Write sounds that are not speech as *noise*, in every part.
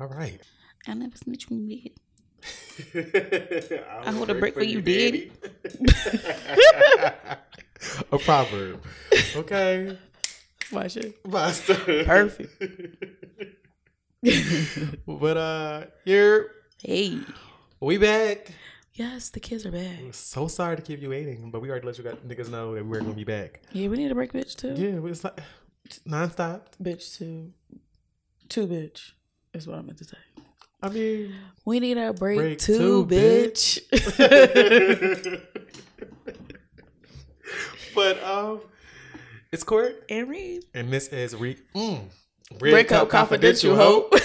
All right. I never snitch on you. *laughs* I hold a brick for you, daddy. *laughs* a proverb. Okay. Watch it. Basta. Perfect. *laughs* but uh here Hey. we back. Yes, the kids are back. So sorry to keep you waiting, but we already let you guys, niggas know that we're gonna be back. Yeah, we need a break, bitch, too. Yeah, it was like nonstop. Bitch, too. Two, bitch, is what I meant to say. I mean, We need a break, Break too, too, bitch. *laughs* *laughs* but um, it's Court, and Reed. and this is Re. Mm, Break up confidential, hope. *laughs*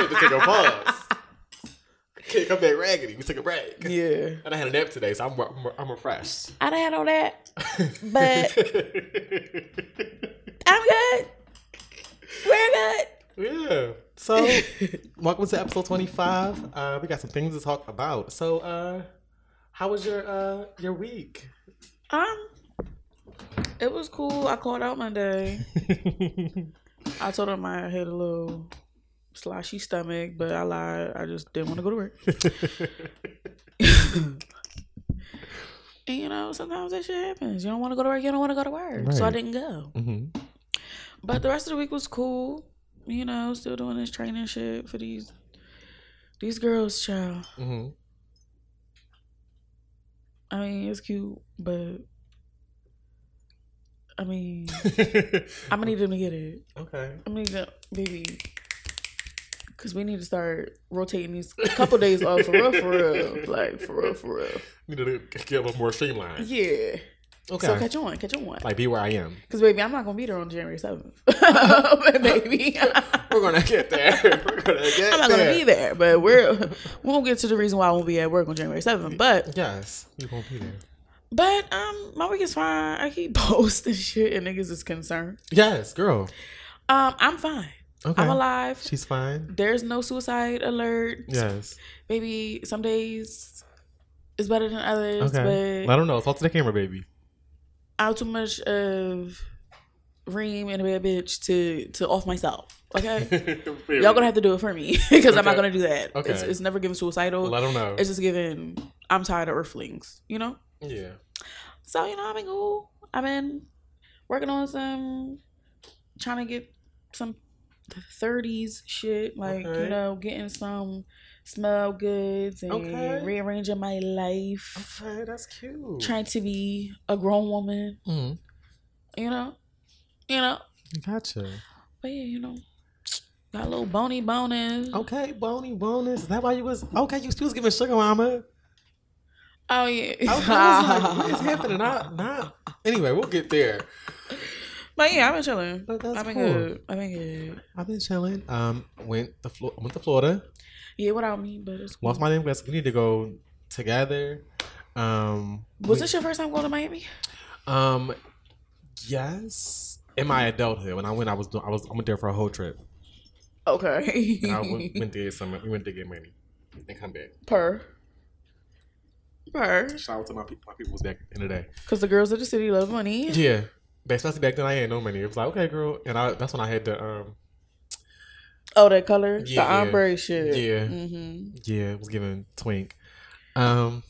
To take a pause. Can't come back raggedy. We took a break. yeah. And I had a nap today, so I'm I'm, I'm refreshed. I done had all that, but I'm good. We're good. Yeah. So, *laughs* welcome to episode 25. Uh, we got some things to talk about. So, uh, how was your uh your week? Um, it was cool. I called out Monday. *laughs* I told him I had a little sloshy stomach, but I lied. I just didn't want to go to work. *laughs* and you know, sometimes that shit happens. You don't want to go to work. You don't want to go to work. So I didn't go. hmm But the rest of the week was cool. You know, still doing this training shit for these these girls, child. hmm I mean, it's cute, but I mean, *laughs* I'm gonna need them to get it. okay. i'm gonna the- baby, because we need to start rotating these a couple days off for real, for real, like for real, for real. Need to get a little more streamlined. Yeah. Okay. So catch on, catch on. like be where I am. Because baby, I'm not gonna be there on January seventh, *laughs* baby. *laughs* We're gonna get there. *laughs* We're gonna get there. I'm not there. gonna be there, but we're we won't get to the reason why I won't be at work on January seventh. But Yes, you won't be there. but um, my week is fine. I keep posting shit, and niggas is concerned. Yes, girl. Um, I'm fine. Okay. I'm alive. She's fine. There's no suicide alert. Yes. Baby, some days is better than others, Okay. but I don't know. Talk to the camera, baby. I'm too much of ream and a bad bitch to to off myself. Okay, *laughs* y'all gonna have to do it for me *laughs* because I'm not gonna do that. Okay. It's, it's never given suicidal. Let them know. It's just giving. I'm tired of earthlings. You know. Yeah. So you know, I've been cool. I've been working on some, trying to get some 30s shit, like Okay. you know, getting some smell goods and Okay. rearranging my life. Okay, that's cute. Trying to be a grown woman, Mm, you know, you know. gotcha. But yeah, you know, *tsk* got a little bony bonus. Okay, bony bonus. Is that why you was okay? You still was giving sugar mama. Oh yeah. I was, I was like, what is happening? Not, not. Anyway, we'll get there. but yeah, I've been chilling. But that's I've been cool. good. I've been good. I've been chilling. Um, went to Flo- went to Florida. Yeah, without me, but it's cool. Lost my name because we need to go together. Um, Was we- this your first time going to Miami? Um, yes. In my adulthood, when I went, I was I was I went there for a whole trip. Okay. And I went, *laughs* went to get some. We went to get money and come back. Per. Per. Shout out to my people. My people was back in the day. Because the girls of the city love money. Yeah, but especially back then, I had no money. It was like, okay, girl, and I that's when I had the um Oh, that color? Yeah, the ombre shit. yeah. Mm-hmm. yeah, it was giving twink. Um,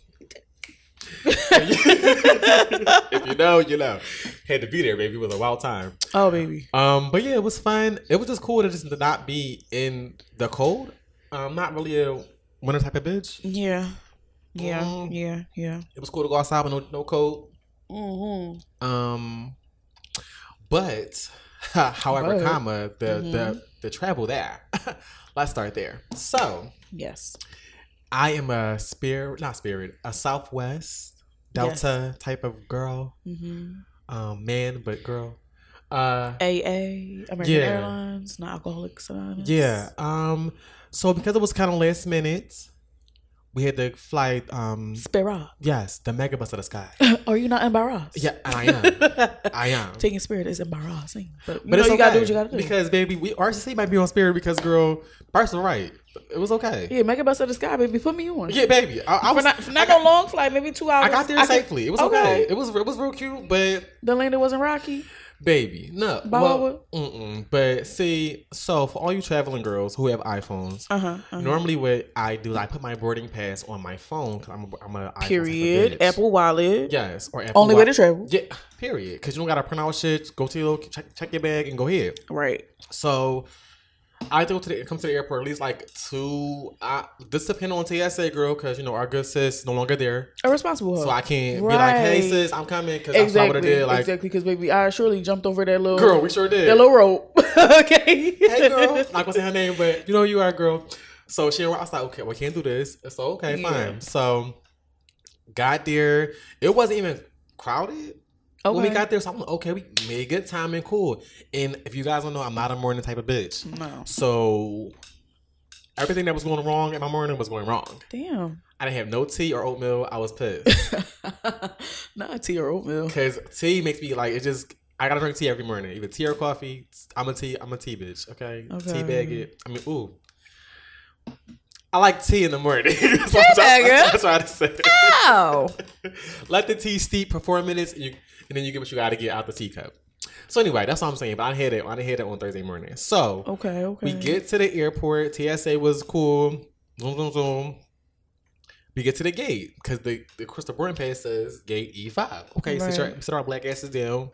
*laughs* if you know, you know. Had to be there, baby. It was a wild time. Oh, baby. Um, but yeah, it was fun. It was just cool to just not be in the cold. Um, not really a winter type of bitch. Yeah. Yeah. Mm. Yeah. Yeah. It was cool to go outside with no no cold. Mm-hmm. Um, but *laughs* however, But- comma the Mhm. the the travel there. *laughs* Let's start there. So Yes. I am a spirit, not spirit, a Southwest Delta type of girl, Mm-hmm. um, man, but girl. Uh, AA, American Yeah. Airlines, not Alcoholics Anonymous. yeah. Um, so because it was kind of last minute, we had to fly. Um, Spirit. yes, the mega bus of the sky. *laughs* Are you not embarrassed? Yeah, and I am. I am. *laughs* Taking Spirit is embarrassing. But you But know you okay gotta do what you gotta do. because baby, we RCC might be on spirit because girl, was right. It was okay. yeah, mega bus of the sky, baby. Put me on. Yeah, baby. I, I For was not, for I not got, no long flight, maybe two hours. I got there can- safely. It was okay. It was it was real cute, but The landing wasn't rocky. Baby. No, well, mm-mm. But see, so for all you traveling girls who have iPhones, Uh huh. Uh-huh. normally what I do, I put my boarding pass on my phone because I'm a, I'm a iPhone type of Period. Apple Wallet. Yes, or Apple Only way to travel. Yeah, period. Because you don't gotta print out shit. Go to your little check, check your bag and go ahead. Right. So I go to the come to the airport at least like two. I, this depend on TSA girl because you know our good sis no longer there, A responsible so I can't be like, "Hey sis, I'm coming," because what I exactly. have did. Like, exactly. Because baby, I surely jumped over that little girl, we sure did. that little rope. *laughs* okay. hey girl, not gonna say her name, but you know you are, girl. So she, I was like, okay, we can't do this. So okay, Yeah. fine. So got there. It wasn't even crowded. Okay. When we got there, so I'm like, okay, we made good time and cool. And if you guys don't know, I'm not a morning type of bitch. no. So everything that was going wrong in my morning was going wrong. Damn. I didn't have no tea or oatmeal. I was pissed *laughs* Not tea or oatmeal. because tea makes me like it. Just I gotta drink tea every morning, either tea or coffee. I'm a tea. I'm a tea bitch. Okay, Okay. tea bag it. I mean, ooh. I like tea in the morning. *laughs* That's what I'm Tea trying- bagger? that's what I'm trying to say. Ow. *laughs* Let the tea steep for four minutes, and, you, and then you get what you got to get out the teacup. So anyway, that's what I'm saying. But I had it. I had it on Thursday morning. So Okay. Okay. we get to the airport. TSA was cool. Zoom, zoom, zoom. We get to the gate because the the crystal boarding pass says gate E5. Okay, sit, Right. our, sit our black asses down.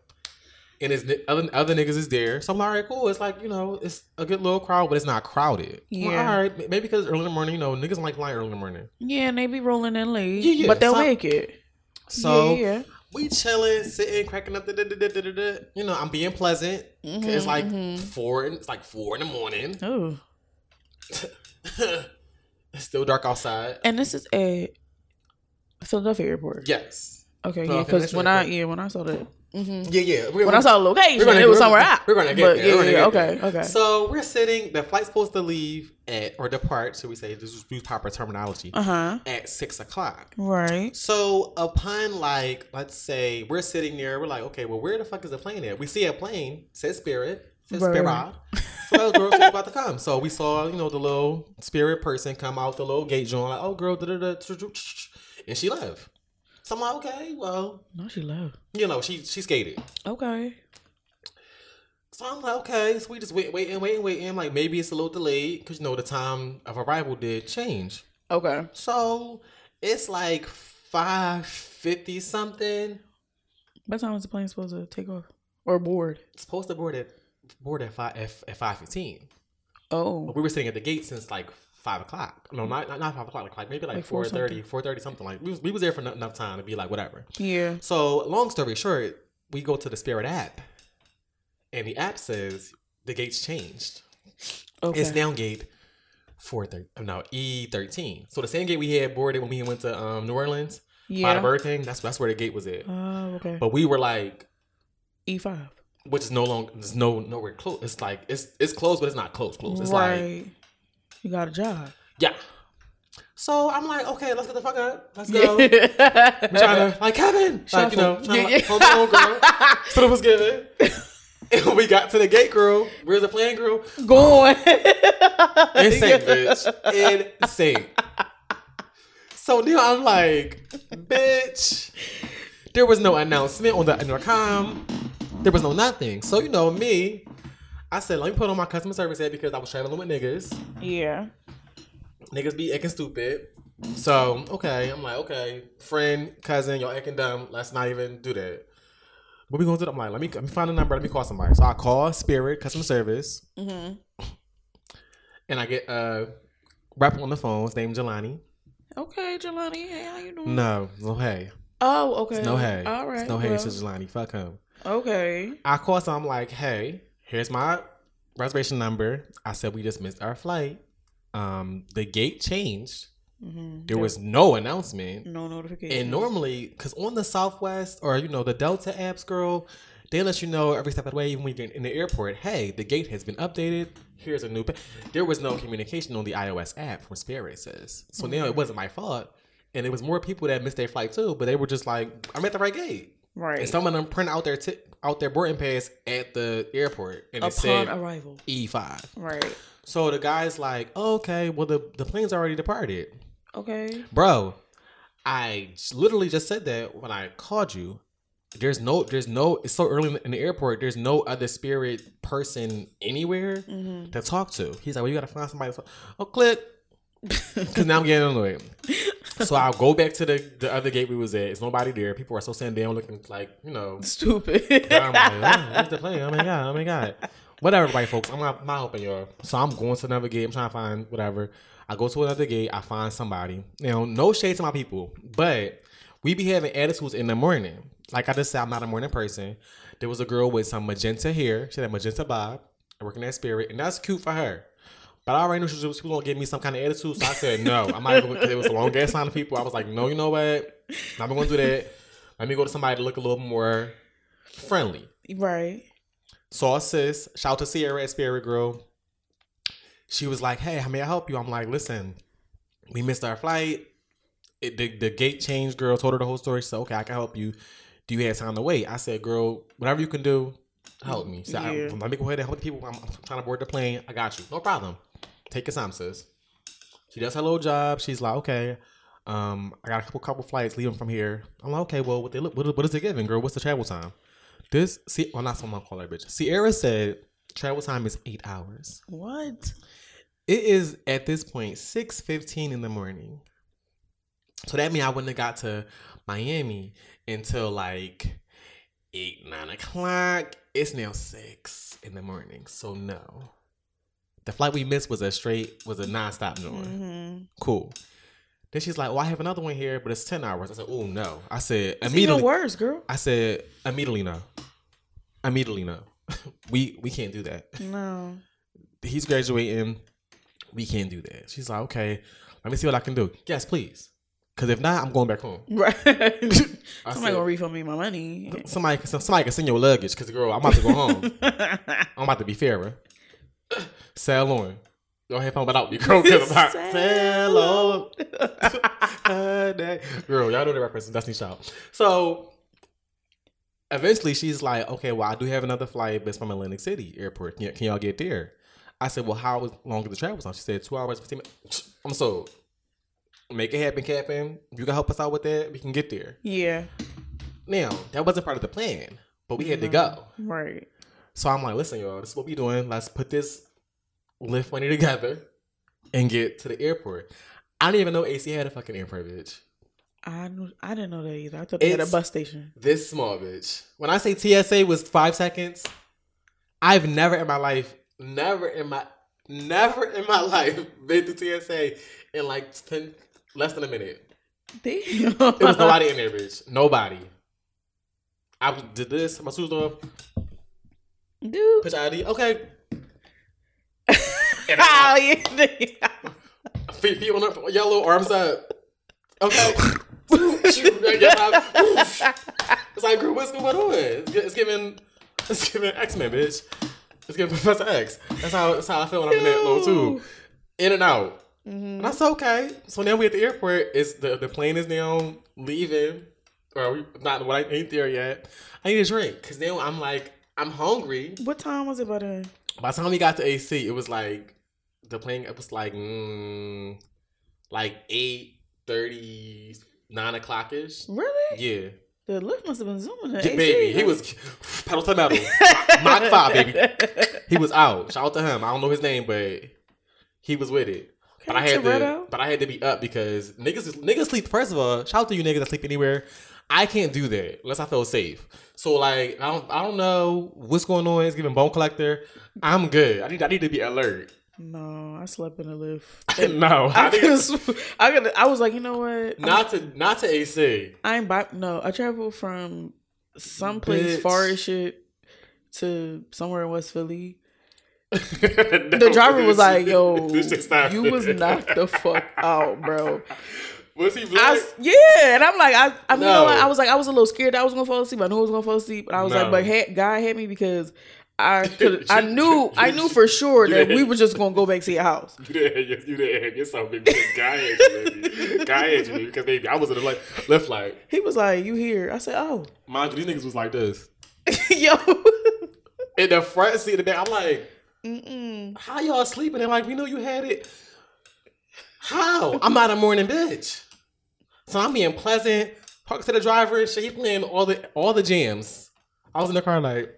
And ni- other other niggas is there. So I'm like, all right, cool. It's like, you know, it's a good little crowd, but it's not crowded. Like, Yeah. all right. Maybe because early in the morning, you know, niggas don't like flying early in the morning. Yeah, and they be rolling in late. Yeah, yeah. But they'll So- make it. So yeah, yeah. We chilling, sitting, cracking up. Da, da, da, da, da, da, da. You know, I'm being pleasant. 'cause it's like mhm. four. It's like four in the morning. Oh. *laughs* it's still dark outside. And this is a Philadelphia airport. Yes. Okay, yeah, because when I yeah when I saw that, hmm Yeah, yeah. We're, when I saw the location, gonna- it was somewhere out. we're gonna get but there, Yeah, yeah, get okay, there. okay. So we're sitting. The flight's supposed to leave at or depart. Should we say this is use proper terminology Uh huh. at six o'clock. Right. So upon like, let's say we're sitting there, we're like, okay, well, where the fuck is the plane at? We see a plane, says Spirit, says Right. Spirit. So girl, she's about to come. So we saw, you know, the little Spirit person come out the little gate joint, like, oh, girl, da da da, and she left. So I'm like, okay, well, No, she left. you know, she she skated. Okay. So I'm like, okay, so we just wait, waiting, waiting, waiting. Like maybe it's a little delayed because you know the time of arrival did change. Okay. So it's like five fifty something. What time was the plane supposed to take off or board? It's supposed to board at board at five at, at five fifteen. Oh, But we were sitting at the gate since like five o'clock. No, not not, not five o'clock. Like, maybe like, Like four 4.30, 4.30 something. Like we was, we was there for enough time to be like whatever. yeah. So long story short, we go to the Spirit app, and the app says the gates changed. Okay. It's now gate four thirty. No, E thirteen. So the same gate we had boarded when we went to um, New Orleans by the yeah. Burger King. That's that's where the gate was at. Oh, okay. But we were like, E five. which is no longer, there's no nowhere close. It's like it's it's close, but it's not close. Close. It's like right. you got a job. yeah. So I'm like, okay, let's get the fuck up. Let's go. *laughs* We're trying to like Kevin, like you know, Shuffle. trying Yeah, to like, home alone girl. *laughs* So it was given. And we got to the gate, girl, where's the plane, girl? Going. *laughs* Insane, bitch. Insane. So now I'm like, bitch. There was no announcement on the intercom. There was no nothing. So you know me, I said, let me put on my customer service hat because I was traveling with niggas. Yeah. Niggas be acting stupid. So okay, I'm like, okay, friend, cousin, y'all acting dumb. Let's not even do that. What we gonna do? I'm like, let me let me find a number. Let me call somebody. So I call Spirit customer service, hmm and I get a rep on the phone. His name Jelani. Okay, Jelani. Hey, how you doing? No, no hey, Oh, okay. no hey, All right. It's no hey well, to Jelani. Fuck him. Okay. I call, so I'm like, hey, here's my reservation number. I said we just missed our flight. Um, the gate changed. hmm There was no announcement. no notification. And normally, because on the Southwest or you know the Delta apps, girl, they let you know every step of the way, even when you're in the airport. Hey, the gate has been updated. Here's a new. Pa-. There was no communication on the iOS app from Spirit says. So now it wasn't my fault, and it was more people that missed their flight too. But they were just like, I'm at the right gate, right. and some of them print out their t- out their boarding pass at the airport, and it said arrival. E5. Right. So the guy's like, oh, okay, well the the plane's already departed. Okay. Bro, I literally just said that when I called you, there's no, there's no. It's so early in the airport. There's no other spirit person anywhere Mm-hmm. to talk to. He's like, well, you gotta find somebody. To talk. Oh, click. *laughs* Because now I'm getting annoyed. So I'll go back to the the other gate we was at. It's nobody there. People are so sitting down, looking like you know. Stupid. *laughs* I'm like, oh, what's the play? Oh my god! Oh my god! Whatever, white folks. I'm not, not helping y'all. So I'm going to another gate. I'm trying to find whatever. I go to another gate. I find somebody. Now, no shade to my people, but we be having attitudes in the morning. Like I just said, I'm not a morning person. There was a girl with some magenta hair. She had a magenta bob, working at Spirit, and that's cute for her. But I already knew she was, she was gonna give me some kind of attitude, so I said no. I'm not even because it was a long ass line of people. I was like, no, you know what? I'm not gonna do that. Let me go to somebody to look a little more friendly. right. Saw a sis. Shout out to Sierra at Spirit Girl. She was like, "Hey, how may I help you?" I'm like, "Listen, we missed our flight. It, the the gate changed." Girl told her the whole story. She said, "Okay, I can help you. Do you have time to wait?" I said, "Girl, whatever you can do, help me." Said, Yeah. "Let me go ahead and help the people. I'm, I'm trying to board the plane. I got you. No problem. Take your time, sis." She does her little job. She's like, "Okay." Um, I got a couple couple flights leaving from here. I'm like, okay, well, what they look, what, what is it giving, girl? What's the travel time? This, see, well, not someone call her bitch. Sierra said travel time is eight hours. What? It is at this point six fifteen in the morning. So that means I wouldn't have got to Miami until like eight nine o'clock. It's now six in the morning. So no, the flight we missed was a straight was a nonstop joint. Mm-hmm. Cool. Then she's like, "Well, I have another one here, but it's ten hours." I said, "Oh no!" I said It's even immediately. worse, girl. I said immediately no. Immediately no. *laughs* we we can't do that. No. He's graduating. We can't do that. She's like, okay, let me see what I can do. Yes, please. Because if not, I'm going back home. Right. *laughs* Somebody said, gonna refund me my money. somebody, can- somebody can send your luggage. Because girl, I'm about to go home. *laughs* I'm about to be fairer. Sail on. Go ahead, pump it out, you girl. Because I'm about Sail sail on. *laughs* girl, y'all know the reference. Destiny Child. So eventually she's like, okay, well, I do have another flight, but it's from Atlantic City Airport. Can, can y'all get there? I said, well, how long is the travel time? She said, two hours, 15 minutes. *sniffs* I'm sold. Make it happen, Captain. If you can help us out with that, we can get there. yeah. Now, that wasn't part of the plan, but we had to go. Mm-hmm. Right. So I'm like, listen, y'all, this is what we doing. Let's put this lift money together and get to the airport. I didn't even know AC had a fucking airport, bitch. I knew, I didn't know that either. I thought they had a bus station. This small bitch. When I say TSA was five seconds, I've never in my life, never in my, never in my *laughs* life been to TSA in like 10, less than a minute. Damn. It was nobody in there, *laughs* bitch. Nobody. I did this, my shoes off, Dude. put your ID. Okay. And Oh, I'm out. feet, feet on up, yellow, arms up. Okay. *laughs* it's like, girl, what's going on? It's, giving, it's giving X Men, bitch. It's giving Professor X. That's how, that's how I feel when I'm in that low too. In and out. Mhm. That's okay. So now we at the airport. It's the the plane is now leaving, or we not. Well, I ain't there yet. I need a drink because now I'm like I'm hungry. What time was it by then? By the time we got to AC, it was like the plane. It was like mm, like eight thirty, nine o'clock ish. Really? Yeah, The lift must have been zooming. Yeah, baby, he was pedal to metal. Mach five, baby. *laughs* He was out. Shout out to him. I don't know his name, but he was with it. But I had to, but I had to be up because niggas, niggas sleep. First of all, shout out to you niggas that sleep anywhere. I can't do that unless I feel safe. So like, I don't, I don't know what's going on. It's giving bone collector. I'm good. I need, I need to be alert. No, I slept in the lift. *laughs* no, I I could. I could. I was like, you know what? not to, not to AC. I ain't by. No, I traveled from someplace Bitch. far as shit to somewhere in West Philly. the *laughs* The driver was like, "Yo, *laughs* you was knocked the fuck out, bro." Was he I black? s- yeah, and I'm like, I, I mean, you know? I was like, I was a little scared that I was gonna fall asleep. I knew I was gonna fall asleep, but I was No. like, but had, God had me because I *laughs* could, I knew, I knew for sure that we were just gonna go back to your house. You didn't have, you didn't have yourself, baby. Guy had you, baby. Guy had you, baby. Because, baby, I was in the left, left like, He was like, "You here?" I said, "Oh, mind you, these niggas was like this. *laughs* yo." In the front seat of the back, I'm like, Mm-mm. how y'all sleeping? They're like, we knew you had it. How? I'm not a morning bitch. So I'm being pleasant, talking to the driver and shit. He playing all the all the jams. I was in the car like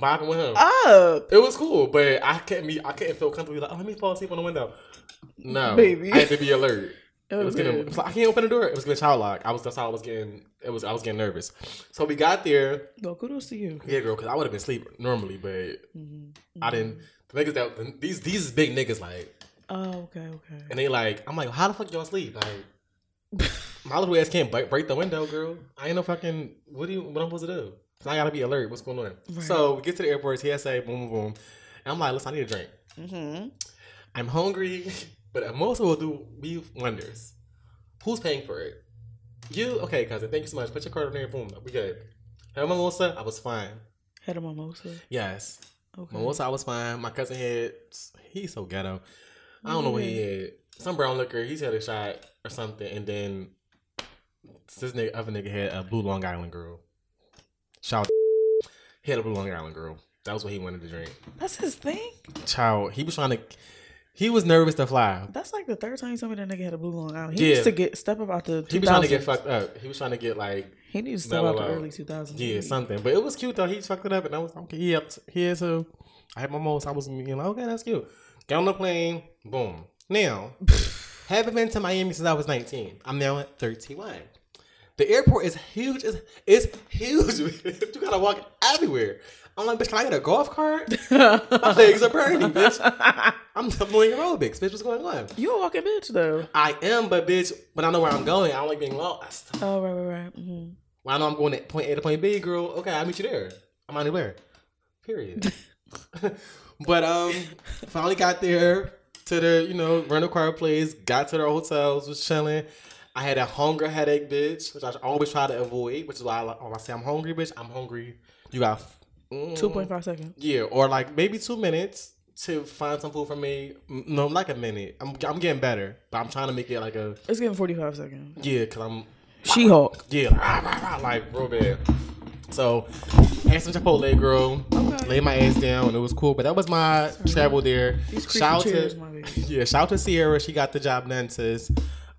vibing with him. Up. It was cool, but I couldn't be. I couldn't feel comfortable. Like, oh, let me fall asleep on the window. No, Baby. I had to be alert. It *laughs* It was getting. good. It was like, I can't open the door. It was getting child lock. I was. That's how I was getting. It was. I was getting nervous. So we got there. Well, kudos to you. Yeah, girl, because I would have been asleep normally, but Mhm. I didn't. The niggas that these these big niggas like, Oh, okay, okay. and they like. I'm like, how the fuck y'all sleep? Like, my little ass can't break, break the window, girl. I ain't no fucking. What do you? What I'm supposed to do? I gotta be alert. What's going on? Right. So we get to the airport. TSA. Boom, boom, boom. And I'm like, listen, I need a drink. Mm-hmm. I'm hungry, *laughs* but a mimosa will do we wonders. Who's paying for it? You? Okay, cousin. Thank you so much. Put your card on there. Boom. We good. Had a mimosa. I was fine. Had a mimosa. Yes. Okay. Mimosa, I was fine. My cousin had. He's so ghetto. I don't know what he had. Some brown liquor. He's had a shot or something, and then this nigga, other nigga had a blue Long Island girl. Shout. out He had a blue Long Island girl. That was what he wanted to drink. That's his thing. Child, he was trying to. He was nervous to fly. That's like the third time you told me that nigga had a blue Long Island. He Yeah. needs to get step up out the. 2000s. He was trying to get fucked up. He was trying to get like He needs to step out the early 2000s. yeah something, but it was cute though. He fucked it up, and I was okay. He had, he had to. I had my most. I was you know okay, that's cute. Get on the plane. Boom. Now, *laughs* haven't been to Miami since I was nineteen. I'm now at thirty one. The airport is huge. It's, it's huge. *laughs* you gotta walk everywhere. I'm like, bitch, can I get a golf cart? My *laughs* legs are burning, bitch. I'm doing aerobics, bitch. What's going on? You're a walking bitch though. I am, but bitch, when I know where I'm going, I don't like being lost. Oh right, right, right. Mm-hmm. When I know I'm going to point A to point B, girl, okay, I'll meet you there. I'm anywhere. Period. *laughs* but um finally got there to the, you know, rental car place, got to the hotels, was chilling. I had a hunger headache, bitch, which I always try to avoid, which is why I, when I say I'm hungry, bitch, I'm hungry. You got mm, Two point five seconds. Yeah, or like maybe two minutes to find some food for me. No, like a minute. I'm I'm getting better, but I'm trying to make it like a It's getting forty five seconds. yeah, cause I'm She Hulk. yeah, like, rah, rah, rah, like real bad. So, had some Chipotle, girl. Okay. Laid my ass down, and it was cool. But that was my travel there. Shout to my *laughs* yeah, shout to Sierra. She got the job done, sis.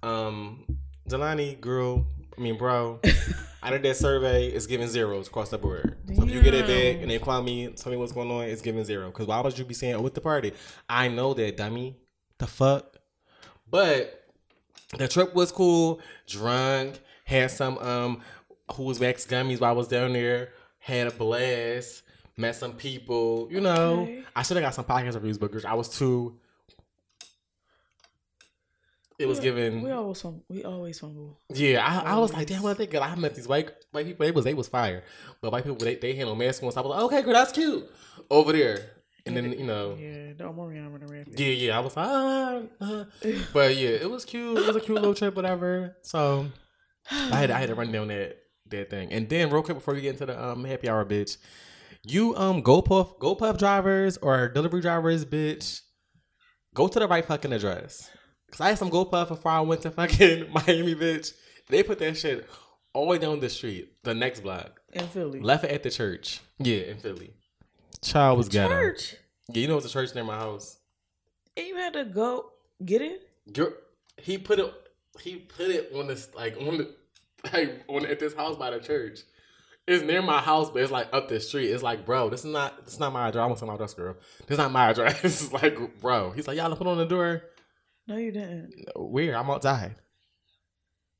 Um, Jelani, girl. I mean, bro. *laughs* out of that survey, it's giving zeros across the board. So if you get it back and they call me, tell me what's going on, it's giving zero. Because why would you be saying, oh, it's the party? I know that, dummy. The fuck? But the trip was cool. Drunk. Had some um who was wax gummies while I was down there. Had a blast. Met some people. You know. Okay. I should have got some podcast reviews, but I was too. It was given. We always fumble. We always fumble. Yeah, I, I was like, damn, what I think. I met these white white people. They was they was fire, but white people they they handle masks once. I was like, okay, girl, that's cute over there. And then you know, Yeah, don't worry, I'm gonna rap. yeah, yeah, I was like, ah, ah. *laughs* but yeah, it was cute. It was a cute little trip, whatever. So I had I had to run down that that thing. And then real quick before we get into the um happy hour, bitch, you um GoPuff go puff drivers or delivery drivers, bitch, go to the right fucking address. Cause I had some GoPuff before I went to fucking *laughs* Miami, bitch. They put that shit all the way down the street, the next block. In Philly. Left it at the church. Yeah, in Philly. Child was ghetto. Church. Yeah, you know it's a church near my house. And you had to go get it? Girl, he put it. He put it on this like on the *laughs* like on at this house by the church. It's near my house, but it's like up the street. It's like, bro, this is not this is not my address. I want to my address, girl. This is not my *laughs* address. it's like, bro. He's like, y'all put on the door. No, you didn't. Where? I'm outside.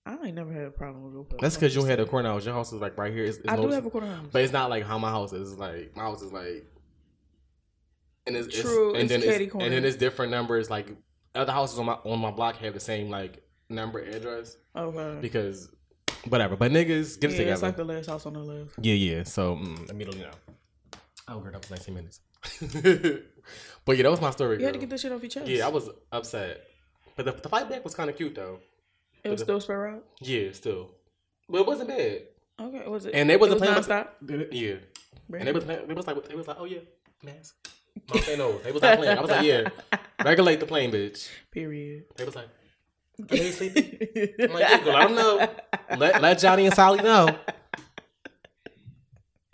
I ain't never had a problem with GoPro. That's because you had a corner house. Your house is like right here. It's, it's I do notice- have a quarter house. but it's not like how my house is. It's like my house is like, and it's it's- True, and it's then it's, corner. and then it's different numbers. Like other houses on my on my block have the same like number address. okay. because whatever. But niggas, get it together. it's like the last house on the left. yeah, yeah. So mm, immediately now. Oh, girl, that was 19 minutes. *laughs* but yeah, that was my story. You had to get this shit off your chest. yeah, I was upset. But the, the fight back was kind of cute though. It was still spread out. Yeah, still. But it wasn't bad. Okay, it was it? And they wasn't it playing was with- nonstop. Yeah. And they was they was like they was like, oh yeah, mask. No. They was not playing. I was like, yeah, *laughs* regulate the plane, bitch. Period. They was like, are they sleeping? I'm like, let them know. *laughs* Let let Johnny and Sally know.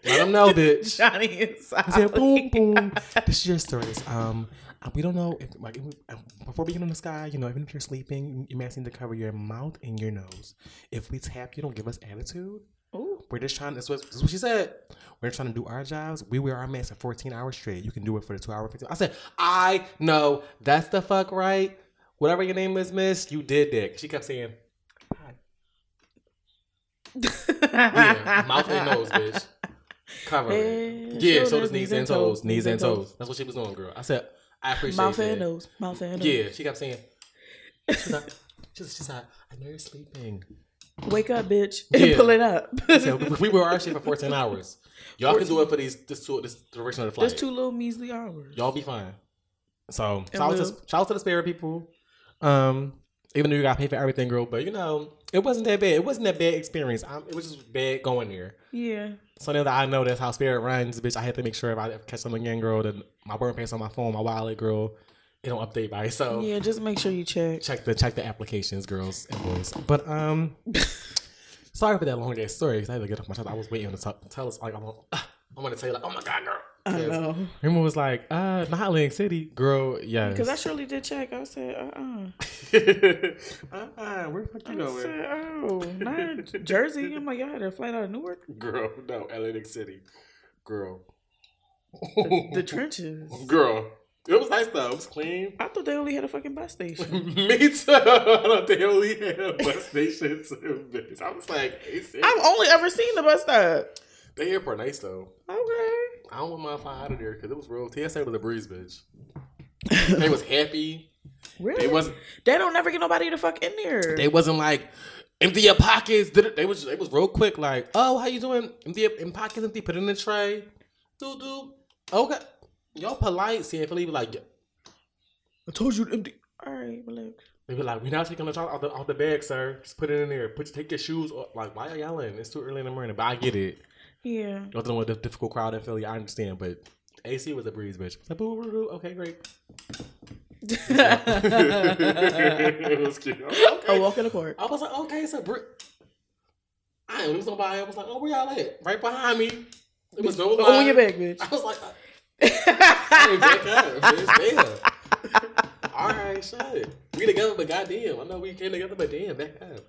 Let them know, *laughs* bitch. Johnny I inside. said, boom, boom. This is your stories. Um, Uh, We don't know if, like, uh, before we get in the sky, you know, even if you're sleeping, you may need to cover your mouth and your nose. If we tap you, don't give us attitude. Ooh. We're just trying. This was this what she said. We're trying to do our jobs. We wear our masks for 14 hours straight. You can do it for the two hour 15. I said, I know that's the fuck right. Whatever your name is, Miss, you did that. She kept saying, "Hi." *laughs* yeah, mouth and nose, bitch. Cover. Head, Yeah, shoulders, shoulders, knees, and toes. Knees and toes. That's what she was doing, girl. I said, I appreciate Mouth that. and nose. Mouth and nose. Yeah, she kept saying, she's like, she's, she's like, I know you're sleeping. Wake up, bitch. And Yeah. pull it up. Said, we, we were our shit for 14 hours. Y'all can do it for these this two this duration of the flight. There's two little measly hours. Y'all be fine. So shout out, to, shout out to the spirit people. Um, even though you got paid for everything, girl, but you know it wasn't that bad. It wasn't that bad experience. Um it was just bad going there. Yeah. So now that I know that's how spirit runs, bitch, I had to make sure if I catch them again, girl, that my burn pants on my phone, my wallet, girl, it don't update by itself. Yeah, just make sure you check. Check the check the applications, girls and boys. But um, *laughs* sorry for that long ass story. Cause I had to get off my chest. I was waiting to tell, tell us like I'm. I'm gonna tell you like, oh my god, girl. I know. Remember was like, uh, not Lake City, girl. Yes. Because I surely did check. I said, uh uh *laughs* uh-uh, where the fuck you I going, said, oh, not Jersey. I'm like, y'all had a flight out of Newark? girl? No, Atlantic City, girl. The, the trenches. *laughs* girl. It was nice though. It was clean. I thought they only had a fucking bus station. *laughs* Me too. I thought they only had a bus station too, bitch. I was like. I've only ever seen the bus stop. the airport nice though. Okay. I don't want my fly out of there because it was real. TSA was a breeze, bitch. *laughs* they was happy. Really? They wasn't. They don't never get nobody to fuck in there. They wasn't like empty your pockets. Did it? They was. They was real quick. Like, oh, how you doing? Empty your in pockets. Empty. Put it in the tray. Do do. Okay. Y'all polite. See if leave like. I told you to empty. All right, relax. They be like, we're not taking the chalk off the, out the bag, sir. Just put it in there. Put take your shoes. Off. Like, why are y'all yelling? It's too early in the morning. But I get it. Yeah. Y'all don't want the difficult crowd in Philly. I understand, but AC was a breeze, bitch. Like, boo, boo, boo. Okay, great. it was cute. I was like, okay. A walk in the court. I was like, okay, so Brit. I ain't lose nobody. I was like, oh, where y'all at? Right behind me. There was no oh, line. On your back, bitch. I was like, uh, *laughs* I ain't back up, bitch. Damn. All right, shit. We together, but goddamn, I know we came together, but damn, back up.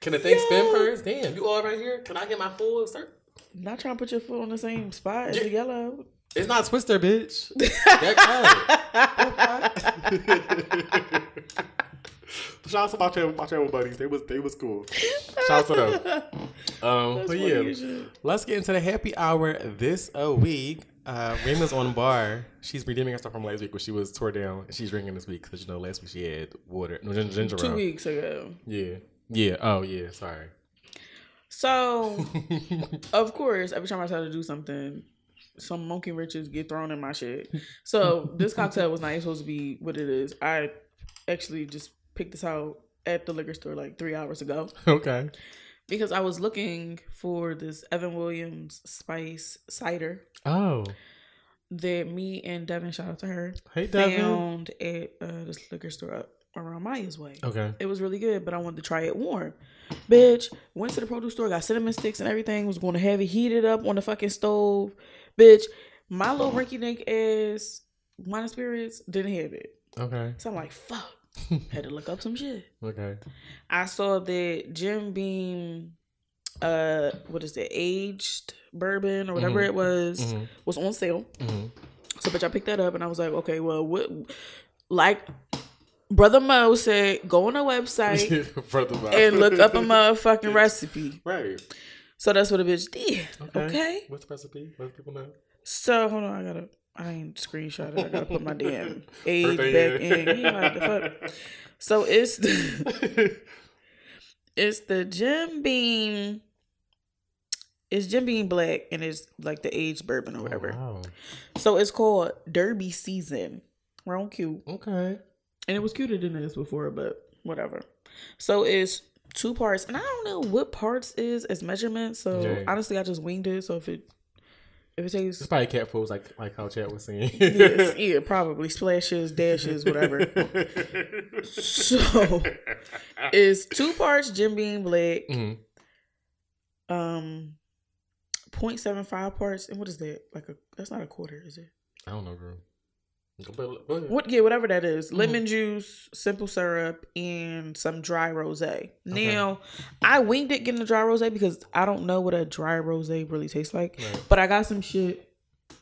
Can the thing spin first? Damn, you all right here? Can I get my full cert? Not trying to put your foot on the same spot as Yeah. the yellow. It's not Twister, bitch. *laughs* That color. Shout out to my travel, my travel buddies. They was they was cool. Shout out to them. Um, but yeah, let's get into the happy hour this uh, week. Uh, Raymond's on bar. She's redeeming herself from last week when she was tore down. She's drinking this week because you know last week she had water, no ginger, Two weeks ago. Yeah, yeah. Oh yeah. Sorry. So, *laughs* of course, every time I try to do something, some monkey riches get thrown in my shit. So, this cocktail was not supposed to be what it is. I actually just picked this out at the liquor store like three hours ago okay. because I was looking for this Evan Williams spice cider Oh, that me and Devin, shout out to her, hey Devin. found at uh, this liquor store up around Maya's way. Okay. It was really good, but I wanted to try it warm. Bitch, went to the produce store, got cinnamon sticks and everything, was going to have it heated up on the fucking stove. Bitch, my little rinky dink ass and spirits didn't have it. Okay. So I'm like, fuck. *laughs* Had to look up some shit. Okay. I saw that Jim Beam, uh, what is it, aged bourbon or whatever Mhm. it was, Mhm. was on sale. Mhm. So, bitch, I picked that up and I was like, okay, well, what, like, Brother Mo said, go on a *laughs* website and look up a motherfucking *laughs* recipe. Right. So that's what a bitch did. Okay. Okay. What's the recipe? Let people know. So hold on, I gotta. I ain't screenshot it. I gotta put my *laughs* damn age back in. in. The fuck. So it's the it's the Jim Beam. It's Jim Beam Black and it's like the aged bourbon or oh, whatever. Oh, wow. So it's called Derby Season. Real cute. Okay. And it was cuter than this before, but whatever. So it's two parts, and I don't know what parts is as measurements. So Yeah. honestly, I just winged it. So if it if it takes It's probably cat foods like like how Chad was saying. yes, *laughs* yeah, probably splashes, dashes, whatever. *laughs* So it's two parts Jim Beam Black, Mhm. um, 0.75 parts, and what is that? Like a that's not a quarter, is it? I don't know, girl. What yeah, whatever that is. Mm-hmm. Lemon juice, simple syrup, and some dry rose. Now, I winged it getting the dry rose because I don't know what a dry rose really tastes like. Right. But I got some shit.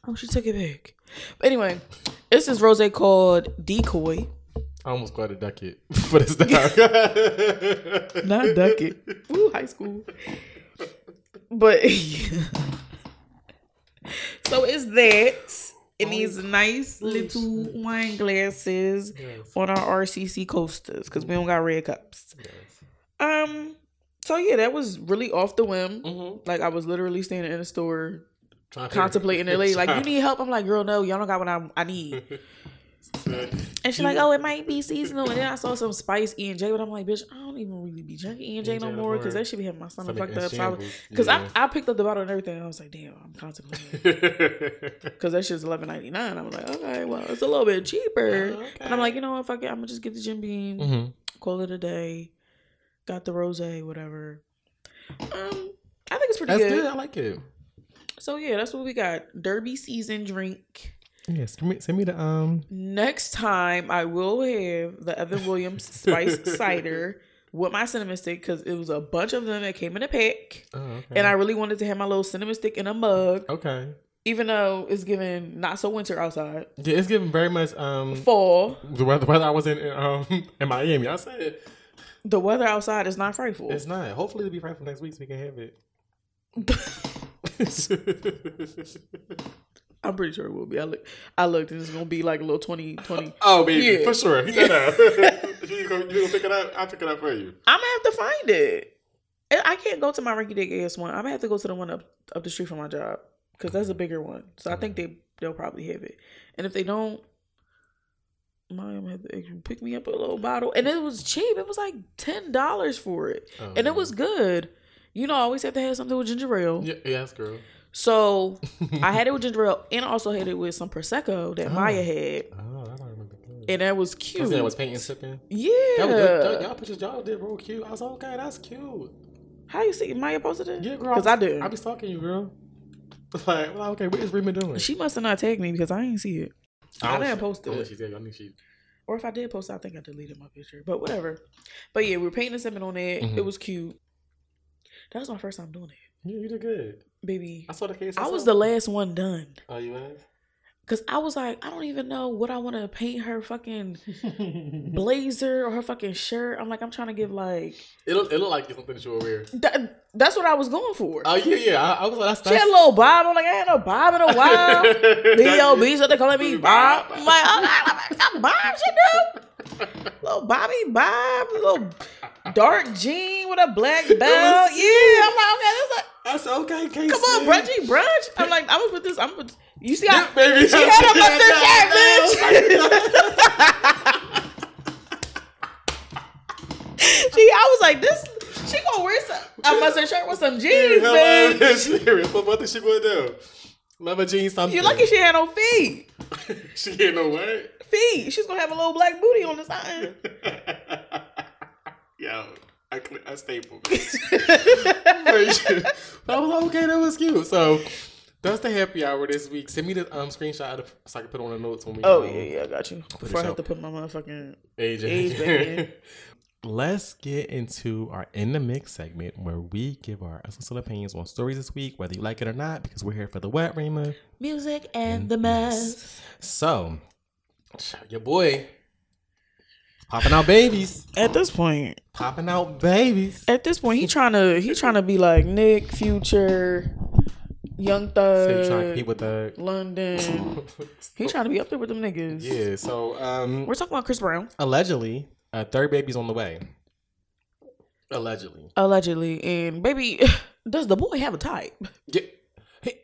Oh, she took it back. But anyway, this is rose called Decoy. I almost got to duck it for this now. Not *laughs* duck it. Ooh, high school. But *laughs* so it's that in these nice little wine glasses Yes. on our RCC coasters because we don't got red cups. Yes. Um. So yeah, that was really off the whim. Mm-hmm. Like I was literally standing in the store Trying to- contemplating it. Like, *laughs* you need help? I'm like, girl, no, y'all don't got what I, I need. *laughs* And she's like, oh, it might be seasonal. And then I saw some spice E and J, but I'm like, bitch, I don't even really be drinking E and J no more because that should be having my stomach fucked up. So I. Cause Yeah. I, I picked up the bottle and everything. And I was like, damn, I'm contemplating. *laughs* Cause that shit's eleven ninety nine. I was like, okay, well, it's a little bit cheaper. Oh, And I'm like, you know what, fuck it, I'm gonna just get the Jim Beam, Mhm. call it a day. Got the rose, whatever. Um, I think it's pretty That's good. good. I like it. So yeah, that's what we got. Derby season drink. Yes. Send me, send me the um. Next time, I will have the Evan Williams spice *laughs* cider with my cinnamon stick because it was a bunch of them that came in a pack, Oh, okay. and I really wanted to have my little cinnamon stick in a mug, okay. even though it's giving not so winter outside. Yeah, it's giving very much um Fall, the weather. Weather I was in um *laughs* in Miami. I said the weather outside is not frightful. it's not. Hopefully it'll be right for next week so we can have it. *laughs* I'm pretty sure it will be. I look, I looked, and it's gonna be like a little 20, 20. *laughs* oh baby, Yeah. for sure. *laughs* He said that. *laughs* you gonna, pick it up? I'll pick it up for you. I'm gonna have to find it. I can't go to my Rinky Dick AS one. I'm gonna have to go to the one up up the street from my job because that's a mm-hmm. bigger one. So I think they they'll probably have it. And if they don't, mom have to pick me up a little bottle. And it was cheap. It was like ten dollars for it, Oh, and it oh. was good. You know, I always have to have something with ginger ale. Yeah, yes, girl. So I had it with ginger ale, and also had it with some prosecco that Oh. Maya had, Oh, I don't remember. That. and that was cute. it was painting sipping. yeah. That was good. Y'all pictures y'all did real cute. I was like, okay, that's cute. How you see Maya posted it? Yeah, girl. Because I did. I be stalking you, girl. *laughs* Like, well, okay, what is Rima doing? She must have not tagged me because I didn't see it. I didn't post Oh, it. she did. I knew she. Or if I did post it, I think I deleted my picture. But whatever. But yeah, we were painting something on it. Mhm. It was cute. That was my first time doing it. Yeah, you did good. Baby. I saw the case. I was the last one done. Oh, you was. Cause I was like, I don't even know what I want to paint her fucking *laughs* blazer or her fucking shirt. I'm like, I'm trying to give like It looked, it looked like something that you were wearing. that, that's what I was going for. Oh yeah, yeah. I, I was like, that's she had a little bob. I'm like, I ain't no bob in a *laughs* while. B.O.B. So they calling me *laughs* Bob. I'm like, oh, got Bob shit do. Little Bobby Bob, little dark jean with a black *laughs* belt. Yeah, I'm like, okay, this like, That's okay. Casey. come on, brunchy brunch. I'm like, I'm gonna put this. I'm gonna. You see how Yeah, baby. she had a *laughs* mustard shirt, bitch. *laughs* she, I was like, this. She gonna wear some a mustard shirt with some jeans, bitch. What, what did she gonna do? Leather jeans, something. You lucky she had no feet. she ain't no way. Feet. She's gonna have a little black booty on the side. Yo, I, cl- I staple. *laughs* I was like, okay, that was cute. So that's the happy hour this week. Send me the um screenshot of, so I can put on the notes when we. Oh um, yeah, yeah, I got you. Before I have to put my motherfucking age. Age back in. *laughs* Let's get into our in the mix segment where we give our essential opinions on stories this week, whether you like it or not, because we're here for the wet, Rima. music and the mess. So, your boy popping out babies, At this point, popping out babies. at this point, he trying to he trying to be like Nick, Future, Young So you trying to Thug, compete with the. London. *laughs* He trying to be up there with them niggas. yeah. So, um, We're talking about Chris Brown, allegedly, a third baby's on the way. Allegedly. allegedly, and baby, *laughs* does the boy have a type? Yeah. Hey.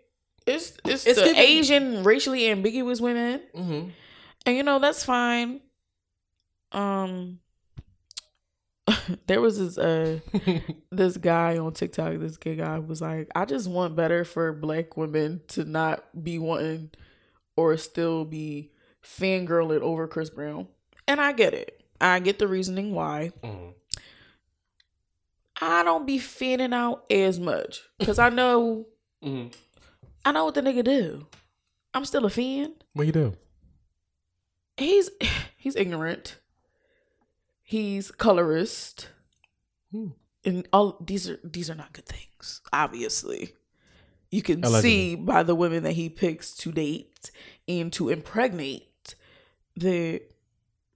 It's it's, It's the giving- Asian racially ambiguous women. Mm-hmm. And you know, that's fine. Um *laughs* there was this uh *laughs* this guy on TikTok, this gay guy was like, I just want better for black women to not be wanting or still be fangirling over Chris Brown. And I get it. I get the reasoning why. mm-hmm. I don't be fanning out as much. Cause I know Mm-hmm. I know what the nigga do. I'm still a fan. What you do? he's *sighs* he's ignorant. He's colorist. Hmm. And all these are these are not good things, obviously. You can Allegedly. see by the women that he picks to date and to impregnate that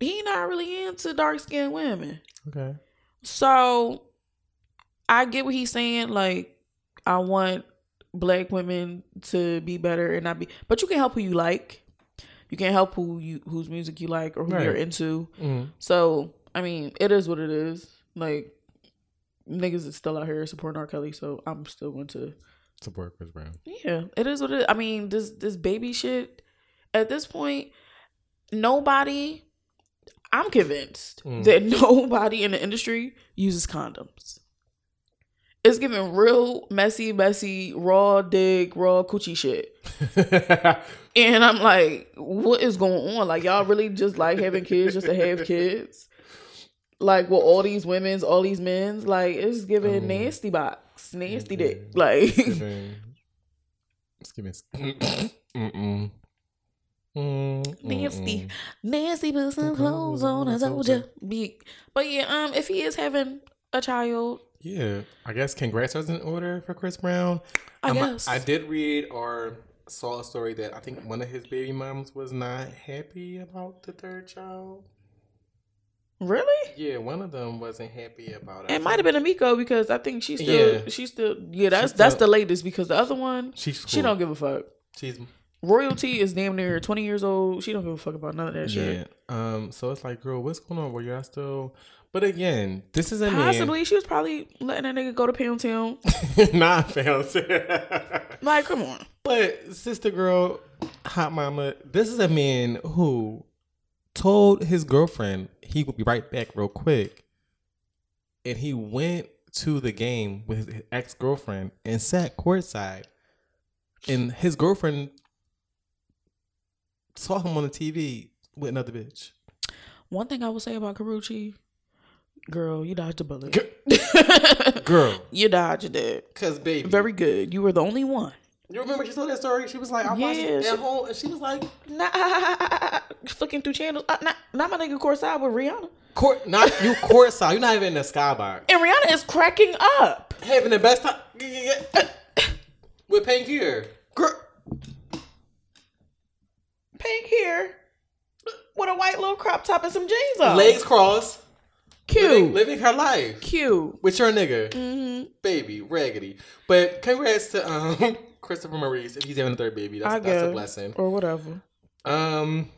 he not really into dark skinned women. Okay. So I get what he's saying. Like, I want black women to be better and not be but you can help who you like. You can't help who you whose music you like or who you're into. Mm. So I mean, it is what it is. Like niggas is still out here supporting R. Kelly, so I'm still going to Support Chris Brown. Yeah, it is what it is. I mean, this this baby shit at this point, nobody I'm convinced Mm. that *laughs* nobody in the industry uses condoms. It's giving real messy, messy, raw dig, raw coochie shit. *laughs* And I'm like, what is going on? Like, y'all really just like having kids just to have kids? Like, with all these women's, all these men's, like, it's giving Um, nasty box, nasty mhm. dick. Like, *laughs* giving, it's giving. *coughs* Mm-mm. Mm, Nasty. mm-mm. nasty, put some clothes on, I told ya. Big. But yeah, um, if he is having a child, Yeah, I guess congrats are in order for Chris Brown. I Um, guess. I did read or saw a story that I think one of his baby moms was not happy about the third child. Really? Yeah, one of them wasn't happy about it. It might have been Ammika because I think she's still, Yeah. she's still, yeah. That's She's that's the latest because the other one, She's she don't give a fuck. She's Royalty is damn near twenty years old. She don't give a fuck about none of that shit. yeah. Um. So it's like, girl, what's going on? Were y'all still? But again, this is a Possibly, she was probably letting that nigga go to Pound Town. man. *laughs* Not found. Like, come on. But sister girl, hot mama, this is a man who told his girlfriend he would be right back real quick. And he went to the game with his ex girlfriend and sat courtside. And his girlfriend saw him on the TV with another bitch. One thing I will say about Karrueche, girl, you dodged a bullet. *laughs* Girl, you dodged it. cause baby, Very good. You were the only one. You remember she told that story? She was like, I watched it Yeah, at she- home, and she was like, Nah, *laughs* flicking through channels. Uh, not, not my nigga courtside with Rihanna. court, not you courtside. You're not even in the skybox. And Rihanna is cracking up. having the best time *coughs* with Pink hair. Girl, Pink hair with a white little crop top and some jeans on. legs crossed, Cute. living her life Cute. with your nigga, hmm baby, raggedy. But congrats to um Christopher Maurice if he's having a third baby. That's, that's a blessing. Or whatever. Um,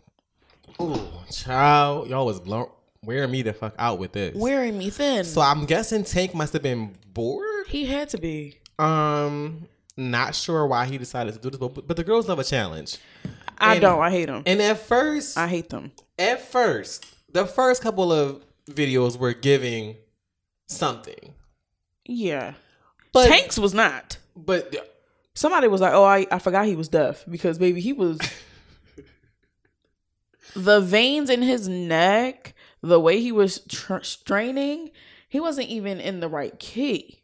oh, child, y'all was blown wearing me the fuck out with this. Wearing me thin. So I'm guessing Tank must have been bored. he had to be. Um, not sure why he decided to do this, but, but the girls love a challenge. I And- don't. I hate them. And at first, I hate them. at first, the first couple of videos were giving something, Yeah. but Tanks was not. but Somebody was like, "Oh, I, I forgot he was deaf because baby, he was *laughs* the veins in his neck, the way he was tr- straining, he wasn't even in the right key."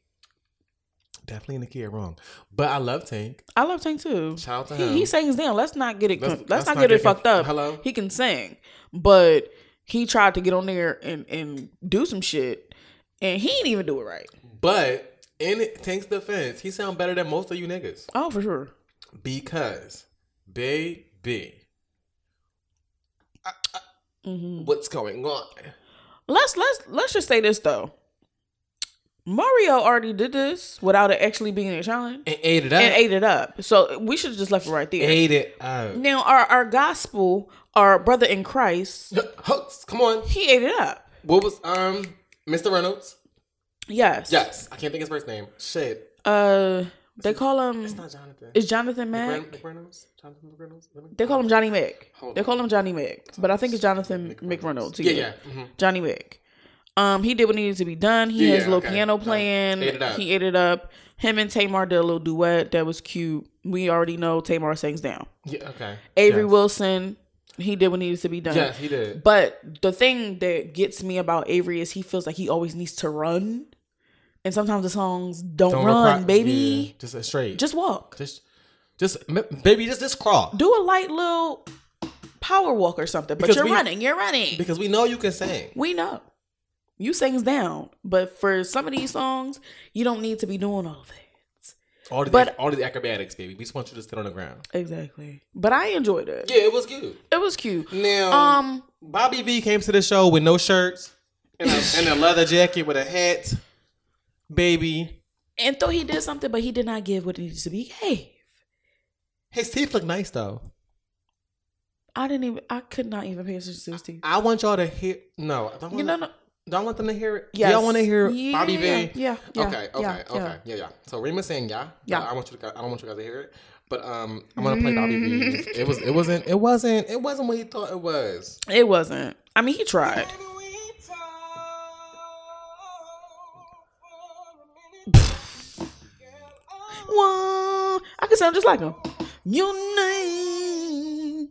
definitely in the key wrong. But I love Tank. I love Tank too. Shout out to He, him. he sings down. Let's not get it. Let's- Let's, let's not, not get it get fucked up. Hello? He can sing, but he tried to get on there and and do some shit, and he didn't even do it right. But in Tank's defense, he sound better than most of you niggas Oh, for sure. because baby, hmm what's going on? Let's let's let's just say this though. Mario already did this without it actually being a challenge And ate it up. and ate it up. So we should have just left it right there. ate it up. Now our our gospel, our brother in Christ, Hooks, *laughs* come on. he ate it up. What was um Mr. Reynolds? Yes. Yes, I can't think his first name. Shit, Uh, they call him. it's not Jonathan. Is Jonathan? Mack? McReynolds? Jonathan McReynolds? They call him Johnny Mac. Hold They on. call him Johnny Mac, but I think it's Jonathan McReynolds. Yeah, yeah. mhm. Johnny Mac. Um, he did what needed to be done. He Yeah, has a little okay. piano playing. ate. He ate it up. Him and Tamar did a little duet that was cute. We already know Tamar sings down. Yeah, okay. Avery yes. Wilson, he did what needed to be done. Yes, he did. But the thing that gets me about Avery is he feels like he always needs to run. And sometimes the songs don't, Don't run, require- baby. yeah, just straight. Just walk. just, just, baby, just, just crawl. Do a light little power walk or something. But you're we- running. You're running. Because we know you can sing. we know. You sings down. But for some of these songs, you don't need to be doing all of that. All the But- all the acrobatics, baby. We just want you to sit on the ground. Exactly. But I enjoyed it. Yeah, it was cute. It was cute. Now, Um, Bobby V came to the show with no shirts and a, and a leather jacket with a hat. Baby, and though he did something, but he did not give what it needed to be gave. his teeth look nice though. I didn't even. I could not even pay attention to his teeth. I want y'all to hear. No, I don't want. You know, no, Don't want them to hear it. Yes. Y'all want to hear Yeah, Bobby V? yeah, yeah, okay, okay, yeah, okay, yeah. yeah, yeah. So Reema's saying yeah. Yeah. I, I want you to. guys- I don't want you guys to hear it. But um, I'm gonna play Bobby V. It was. It wasn't. It wasn't. It wasn't what he thought it was. it wasn't. I mean, he tried. Whoa, I can sound just like him. Your name.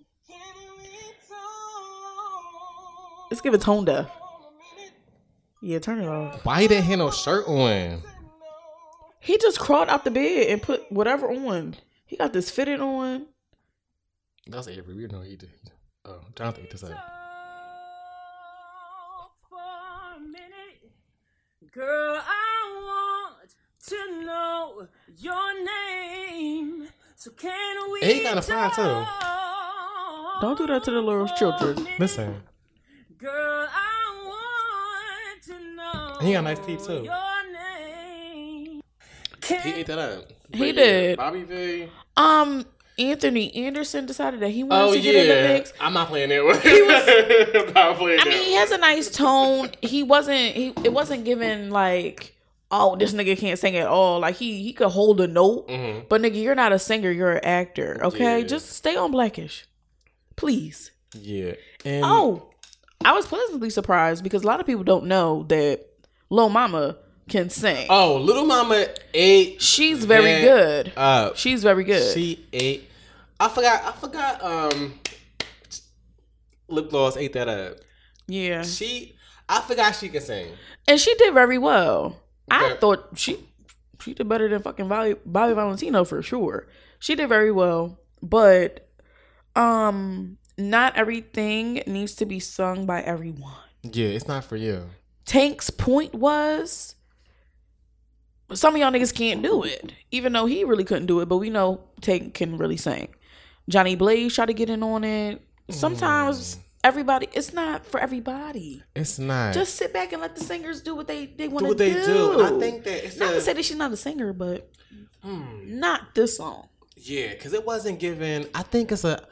Let's give it tone deaf. Yeah, turn it off. Why he didn't have no shirt on? He just crawled out the bed and put whatever on. He got this fitted on. That's Avery. We know he did. Oh, Jonathan to say. Girl, I want to know your name. So can we? He kinda fine, too. Don't do that to the little children. Listen, Girl, I want to know. He got nice teeth, too. He ate that up. He yeah, did. Bobby V. Um, Anthony Anderson decided that he wanted Oh to get in the mix. I'm not playing that one. *laughs* I'm not playing I that. mean, he has a nice tone. He wasn't. He it wasn't given like, oh, this nigga can't sing at all. Like he he could hold a note, Mhm. but nigga, you're not a singer. You're an actor. Okay, Yeah. just stay on Blackish, please. Yeah. And Oh, I was pleasantly surprised because a lot of people don't know that Lil Mama can sing. oh, little mama ate She's very good. up. She's very good. She ate. I forgot. I forgot. Um, lip gloss ate that up. yeah, She. I forgot she could sing. and she did very well. I thought she she did better than fucking Bobby, Bobby Valentino for sure. She did very well, but um, not everything needs to be sung by everyone. Yeah, it's not for you. Tank's point was some of y'all niggas can't do it, even though he really couldn't do it. But we know Tank can really sing. Johnny Blaze tried to get in on it. Sometimes everybody, it's not for everybody. It's not. Just sit back and let the singers do what they they want do to what they do. And I think that it's not a, to say that she's not a singer, but Hmm. not this song. Yeah, because it wasn't given. I think it's a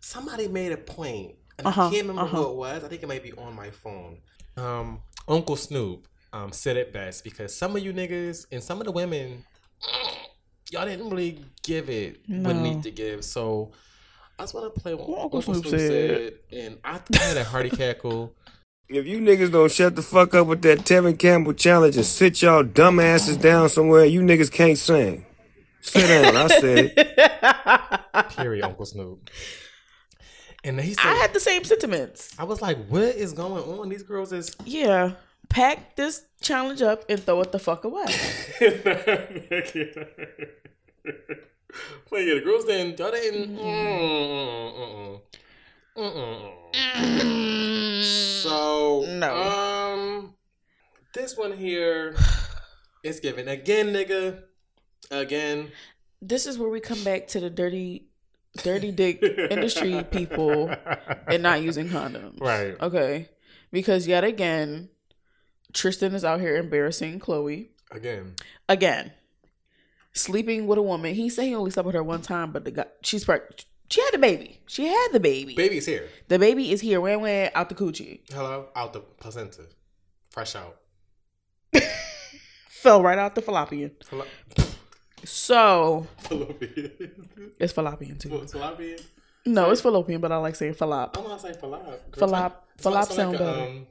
somebody made a point, and Uh-huh, I can't remember uh-huh. who it was. I think it might be on my phone. Um, Uncle Snoop um said it best because some of you niggas and some of the women, y'all didn't really give it what it need to give. So I just want to play what What Uncle, Uncle Snoop, Snoop said. said. and I I had a hearty cackle. If you niggas don't shut the fuck up with that Tevin Campbell challenge and sit y'all dumb asses down somewhere, you niggas can't sing. Sit down, I said it. *laughs* Period, Uncle Snoop. And he said, I I, had the same sentiments. I was like, what is going on? These girls is Yeah, pack this challenge up and throw it the fuck away. *laughs* *laughs* Yeah, the girls. Y'all mm, mm, mm. So No. Um, this one here *sighs* is given again, nigga. Again. this is where we come back to the dirty, dirty dick industry *laughs* people and not using condoms. Right. Okay. Because yet again, Tristan is out here embarrassing Khloé. Again. Again. Sleeping with a woman. He said he only slept with her one time, but the guy she's pregnant. She had the baby. She had the baby. Baby's here. The baby is here. Wham wham out the coochie. Hello. Out the placenta. Fresh out. *laughs* Fell right out the fallopian. So *laughs* Fallopian. it's fallopian too. Fallopian. No, it's fallopian, but I like saying fallop. I'm gonna say fallop. Fallop. falaf sound like better. Um,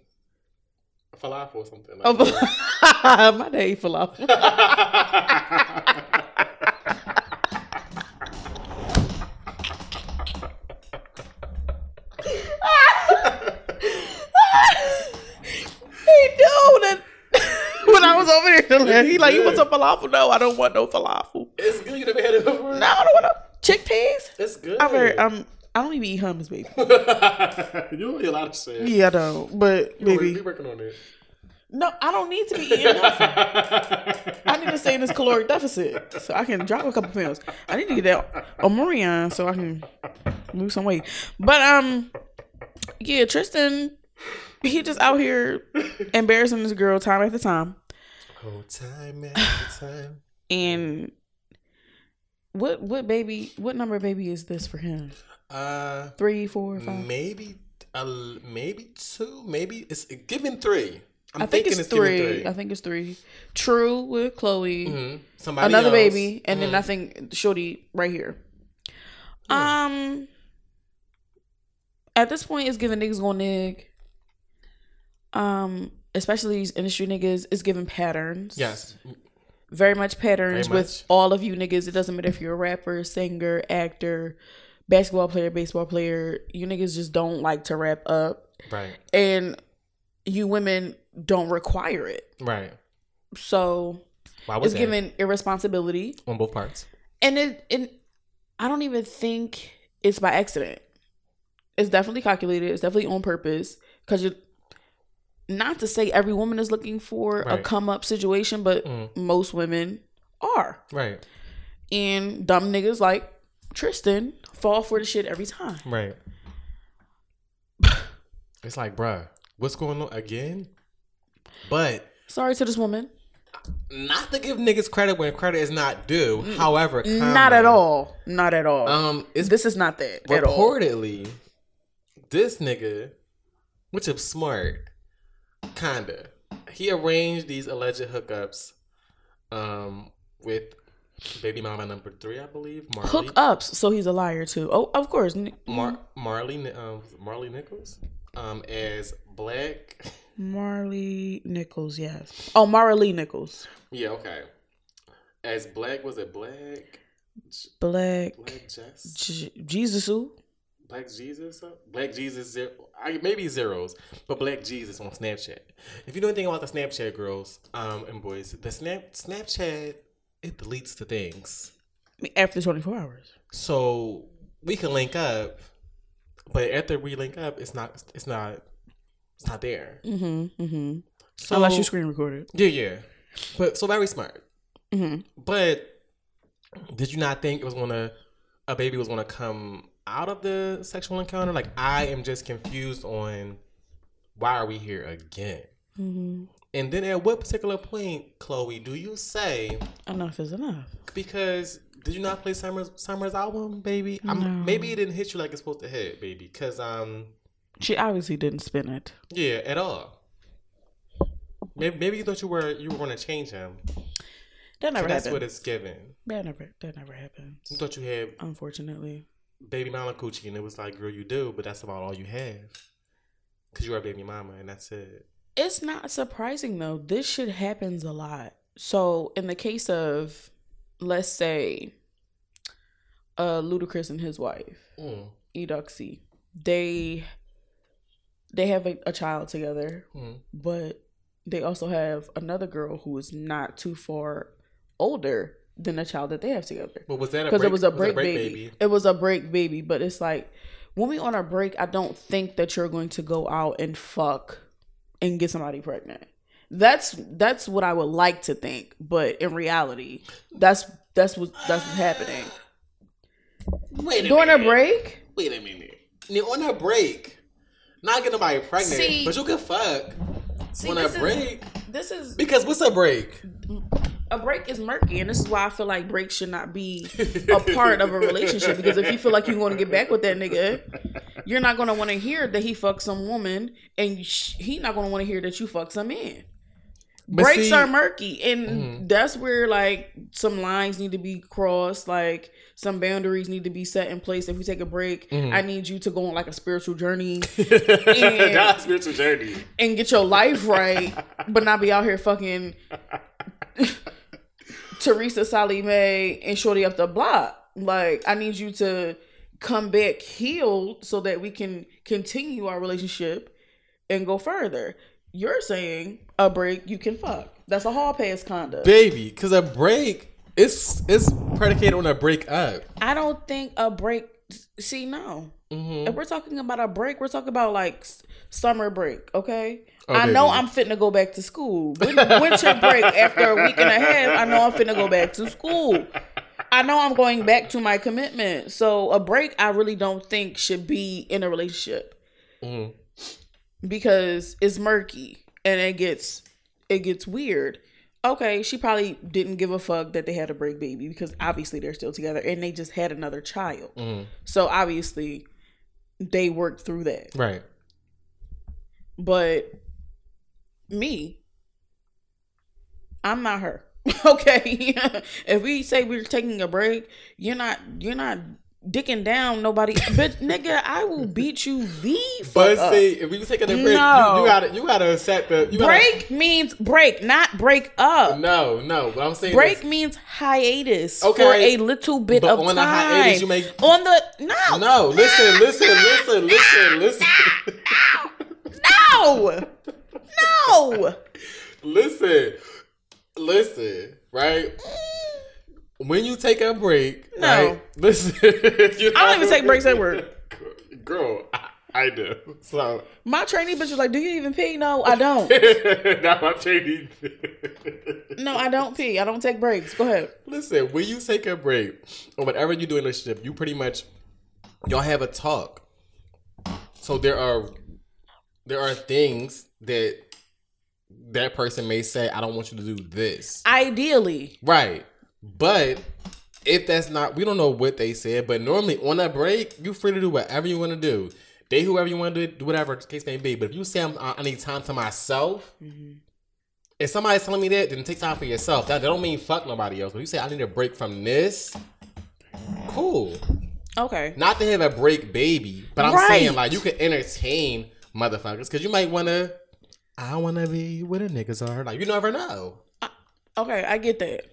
falafel or something. Like Oh, *laughs* my day falafel. *laughs* *laughs* he that when I was over there. He like, you want some falafel? No, I don't want no falafel. it's good. You never had it before. No, I don't want no chickpeas. It's good. I'm very, I'm I don't even eat hummus, baby. *laughs* you don't eat a lot of shit. Yeah, I don't. But We baby, working on it. no, I don't need to be eating nothing. *laughs* I need to stay in this caloric deficit so I can drop a couple pounds. I need to get that Omarion so I can lose some weight. But um, yeah, Tristan, he just out here embarrassing this girl time after time. Oh, time after time. And what what baby? What number baby is this for him? Uh, Three, four, five. maybe, uh, maybe two. Maybe it's given three. I'm I think thinking it's given three. I think it's three. True with Khloé. Mhm. Somebody another else. baby, and then Mhm. I think Shorty right here. Um, at this point, it's giving niggas going nig. Um, especially these industry niggas, it's giving patterns. Yes. very much patterns Very with all of you niggas. It doesn't matter if you're a rapper, singer, actor, basketball player, baseball player. You niggas just don't like to wrap up, Right. and you women don't require it. Right. So Why was it's that? given irresponsibility. on both parts? and it, and i don't even think it's by accident it's definitely calculated it's definitely on purpose because you not to say every woman is looking for a come up situation but Mm. most women are Right. and dumb niggas like tristan fall for the shit every time Right. *laughs* it's like, bruh, what's going on again? But sorry to this woman not to give niggas credit when credit is not due. However, not at all not at all Um, this is not that at all reportedly this nigga, which is smart, kinda. He arranged these alleged hookups, um, with baby mama number three, I believe, Maralee. hookups so he's a liar too oh of course Mar- Marley, Ni- um, Maralee Nichols, um, as black. maralee nichols yes oh maralee nichols yeah, okay. As black was it black? J- black Black Jess, J- Jesus who? Black Jesus, Black Jesus, zero, I, maybe zeros, but Black Jesus on Snapchat. If you know anything about the Snapchat girls, um, and boys, the Snap Snapchat it deletes the things, After 24 hours. so we can link up, but after we link up, it's not, it's not, it's not there. Mm-hmm. Mm-hmm. So Unless you screen recorded. Yeah, yeah. But so very smart. Mm-hmm. But did you not think it was gonna a baby was gonna come out of the sexual encounter? Like I am just confused on why are we here again? Mm-hmm. And then at what particular point, Khloé, do you say Enough is enough. because did you not play Summer's Summer's album, baby? No. Maybe it didn't hit you like it's supposed to hit, baby. Cause um She obviously didn't spin it. yeah, at all. Maybe, maybe you thought you were you were gonna change him. That never happened. That's what it's given. that never that never happened. You thought you had Unfortunately. baby mama coochie, and it was like, girl, you do, but that's about all you have. Cause you are a baby mama, and that's it. It's not surprising though. This shit happens a lot. So in the case of let's say uh Ludacris and his wife, Mm. They they have a, a child together. Mm. but they also have another girl who is not too far older than the child that they have together. But was that Because it was a break, baby. baby? It was a break baby, but it's like when we on a break, I don't think that you're going to go out and fuck and get somebody pregnant. That's that's what I would like to think, but in reality, that's that's what that's what's happening. Wait a During a minute. break, Wait a minute. You're on a break. Not get nobody pregnant, See- but you can fuck see, on a this is- break. this is Because what's a break? A break is murky, and this is why I feel like breaks should not be a part of a relationship. Because if you feel like you want to get back with that nigga, you're not gonna want to hear that he fucked some woman, and he not gonna want to hear that you fuck some man. But Breaks see- are murky, and Mhm. that's where like some lines need to be crossed, like some boundaries need to be set in place. If we take a break, Mhm. I need you to go on like a spiritual journey *laughs* That's spiritual journey. and get your life right, but not be out here fucking *laughs* Teresa Sally, Salime and Shorty up the block. Like, I need you to come back healed so that we can continue our relationship and go further. You're saying a break, you can fuck. That's a hall pass conduct. Baby, because a break, it's it's predicated on a break up. I don't think a break see, no. Mm-hmm. If we're talking about a break, we're talking about like summer break, okay? Oh, I know. I'm fitting to go back to school. Winter break after a week and a half, I know I'm fitting to go back to school. I know I'm going back to my commitment. So a break, I really don't think should be in a relationship Mhm. because it's murky and it gets it gets weird. Okay, she probably didn't give a fuck that they had a break baby because obviously they're still together and they just had another child. Mhm. So obviously they worked through that. Right. But me, I'm not her. *laughs* okay. *laughs* if we say we're taking a break, you're not you're not dicking down nobody. *laughs* But nigga, I will beat you the fuck But up. see, if you taking a break, you, No. you gotta you gotta set the you gotta, break means break, not break up. No, no. What I'm saying Break is, means hiatus Okay, for a little bit but of on time. the hiatus you make- on the no no. Listen, listen, listen, listen, listen, no no. listen, listen. Right. When you take a break, No. right? *laughs* Listen, you I don't even take breaks at work. Girl, I, I do. So My trainee bitch was like, "Do you even pee?" No, I don't. *laughs* now I'm changing. No, I don't pee. I don't take breaks. Go ahead. Listen, when you take a break or whatever you do in a relationship, you pretty much y'all have a talk. So there are there are things that that person may say, I don't want you to do this. Ideally, Right. But if that's not we don't know what they said, but normally on a break, you're free to do whatever you want to do. Date whoever you want to do, do whatever the case may be. But if you say I'm, I need time to myself, mm-hmm. if somebody's telling me that, then take time for yourself. That, that don't mean fuck nobody else. But you say I need a break from this, cool. okay. Not to have a break, baby. But I'm Right. saying like you can entertain motherfuckers because you might want to. I want to be where the niggas are. Like you never know. Okay, I get that.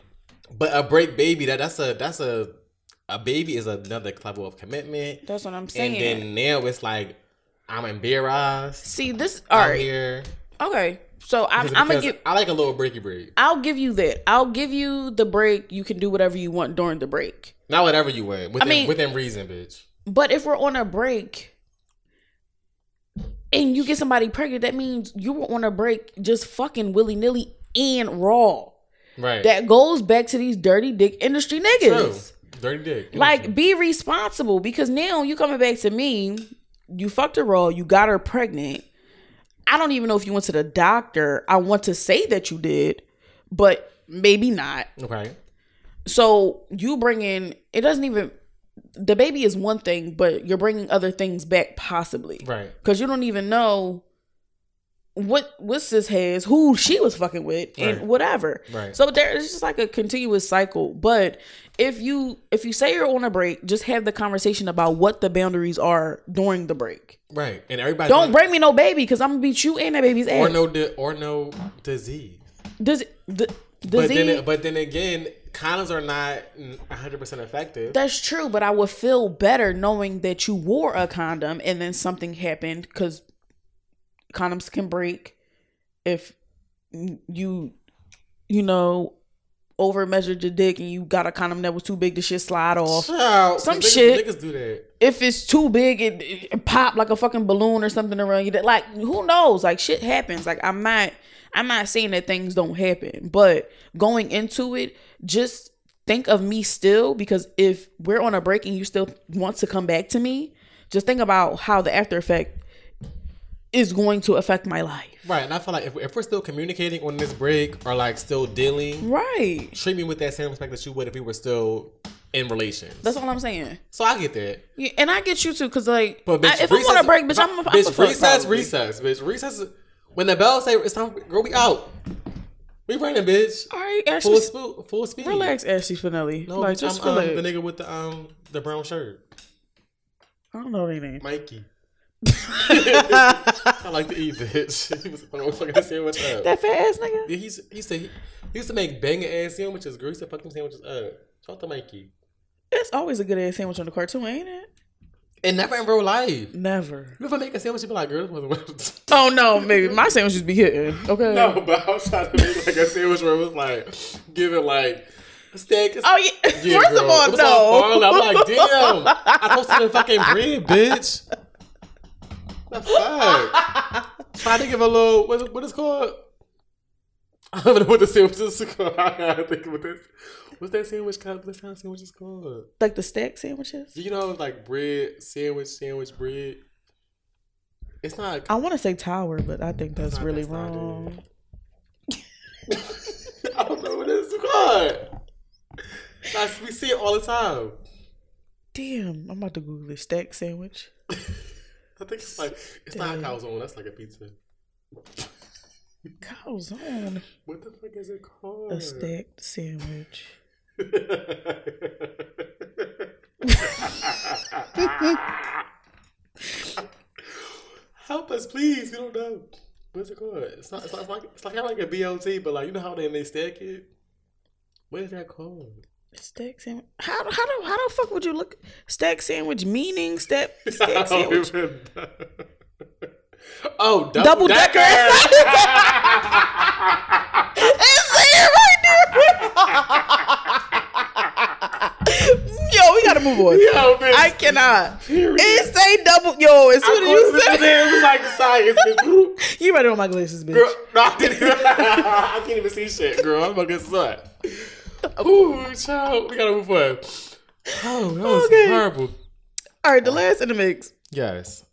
But a break baby, that that's a that's a a baby is another level of commitment. That's what I'm saying. And then now it's like I'm embarrassed. See, this all right. here. Okay, so I'm, Because I'm gonna give. I like a little breaky break. I'll give you that. I'll give you the break. You can do whatever you want during the break. Not whatever you want. Within, mean- within reason, bitch. But if we're on a break and you get somebody pregnant, that means you were on a break just fucking willy nilly and raw. Right. That goes back to these dirty dick industry niggas. True. Dirty dick. Like, be responsible because now you coming back to me. You fucked her raw. You got her pregnant. I don't even know if you went to the doctor. I want to say that you did, but maybe not. Okay. So you bring in. It doesn't even. The baby is one thing, but you're bringing other things back possibly Right. because you don't even know what what sis has, who she was fucking with, and Right. whatever. Right. So there it's just like a continuous cycle. But if you if you say you're on a break, just have the conversation about what the boundaries are during the break. Right. And everybody Don't bring me no baby because I'm gonna beat you and that baby's ass. or no di- or no disease. Does the But disease? then but then again, condoms are not 100% effective. That's true, but I would feel better knowing that you wore a condom and then something happened because condoms can break if you, you know, over measured your dick and you got a condom that was too big to shit slide off. Child, Some niggas, shit. Niggas do that. If it's too big, it, it, it pop like a fucking balloon or something around you. That like who knows? Like shit happens. Like I'm not, I'm not saying that things don't happen, but going into it, just think of me still because if we're on a break and you still want to come back to me, just think about how the after effect is going to affect my life. Right. And I feel like if, if we're still communicating on this break or like still dealing, Right. treat me with that same respect that you would if we were still in relations. That's all I'm saying. so I get that. Yeah, and I get you too, cause like, But bitch, I, if I'm on a break, bitch, I'm, I'm bitch, a recess, probably. recess, bitch, recess. When the bell say it's time, girl, we out. We running, bitch. All right, Full Ashley, speed, full speed. relax, Ashley Finelli. No, like, just I'm um, the nigga with the um the brown shirt, I don't know their name. Mikey. *laughs* I like to eat, bitch. *laughs* He was fucking sandwich up. That fat ass nigga. Yeah, he's he used to he, he used to make banging ass sandwiches. Girl, he used to fuck them sandwiches up. Talk to Mikey. It's always a good ass sandwich on the cartoon, ain't it? And never in real life. Never. You ever make a sandwich, you be like, girl, this wasn't Oh no, maybe my sandwiches be hitting. Okay. No, but I was trying to make like a sandwich where it was like giving like Steak Oh yeah. Yeah, First girl. of all, it no. I'm like, damn. I toasted the fucking bread, bitch. The fuck? Trying to give a little. What is, what is it called? I don't know what the sandwich is called. *laughs* I gotta think what this. What's that sandwich called? What kind of sandwich is called? like the stack sandwiches. You know, like bread, sandwich, sandwich, bread. It's not. I want to say tower, but I think that's not- really that's wrong. *laughs* I don't know what it's called. Like, we see it all the time. Damn, I'm about to Google it. Stack sandwich. *laughs* I think it's like it's not a calzone. That's like a pizza. Calzone. What the fuck is it called? A stacked sandwich. *laughs* Help us, please. We don't know. What's it called? It's not. It's not like. It's like kind of like a BLT, but like you know how they they stack it. What is that called? Stack sandwich. How how do how the fuck would you look stack sandwich meaning stack *laughs* stack sandwich? Oh, double, Double decker. *laughs* It's it right there. Gotta move on. Yo, bitch. I cannot. Period. It say double. Yo, as soon as you said it was like science. bitch. *laughs* you ready on my glasses, bitch. Girl, no, I, didn't even, *laughs* I can't even see shit, girl. I'm a good son. *laughs* Ooh, child, we gotta move on. Oh, that was Okay. horrible. All right, the last in the mix. Yes.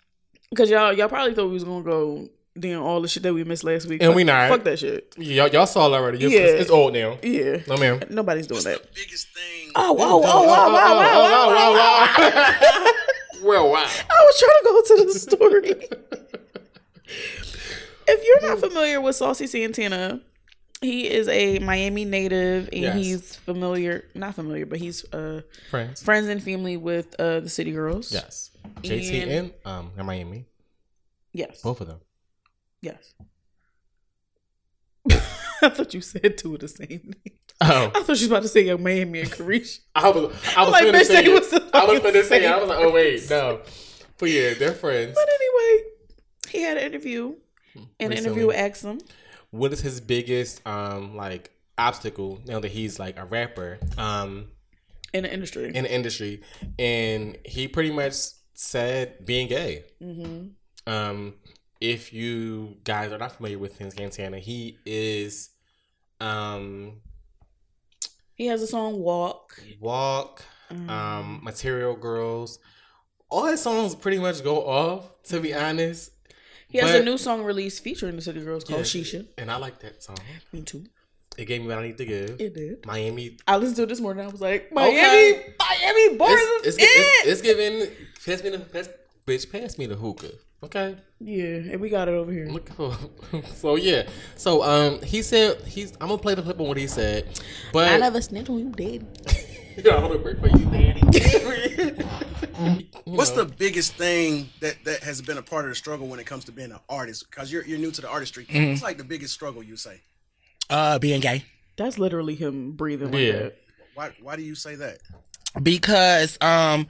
Cause y'all y'all probably thought we was gonna go doing all the shit that we missed last week. And Fuck- we not. Fuck that shit. Y'all, y'all saw it already. It's, Yeah. it's, it's old now. Yeah. No, ma'am. Nobody's doing that. biggest thing Oh, wow, wow, wow, wow, wow, wow, wow, wow. Well, wow. I was trying to go to the story. if you're not familiar with Saucy Santana, he is a Miami native and Yes. he's familiar, not familiar, but he's uh, Friends. friends and family with uh, the City Girls. Yes. JT And- and um in Miami. Yes. Both of them. Yes. *laughs* I thought you said two of the same thing. Oh. I thought she was about to say Yung Miami and Caresha. *laughs* I was, I was Like, finna bitch, say it. was the I was fucking finna say it. I was like, oh wait, no. But yeah, they're friends. But anyway, he had an interview. And the interviewer asked him, What is his biggest um like obstacle now that he's like a rapper um in the industry. in the industry? And he pretty much said being gay. mm-hmm. Um, if you guys are not familiar with him, Santana, he is um He has a song "Walk." walk, Mm. um, material girls. All his songs pretty much go off. To be honest, He has a new song released featuring the City Girls called Yeah, "Shisha." and I like that song. Me too. It gave me what I need to give. It did. Miami. I listened to it this morning. I was like, Miami, Okay. Miami bars It's, it's, it. it's, it's giving. Pass me the pass, bitch. Pass me the hookah. Okay. yeah, and we got it over here. Look *laughs* so yeah. So um, he said he's. I'm gonna play the clip on what he said, but I never snitched on you, daddy. Yeah, I'm gonna break for you, daddy. *laughs* What's the biggest thing that that has been a part of the struggle when it comes to being an artist? Because you're you're new to the artistry. It's like the biggest struggle you say. Uh, being gay. That's literally him breathing like Yeah. that. Why why do you say that? Because um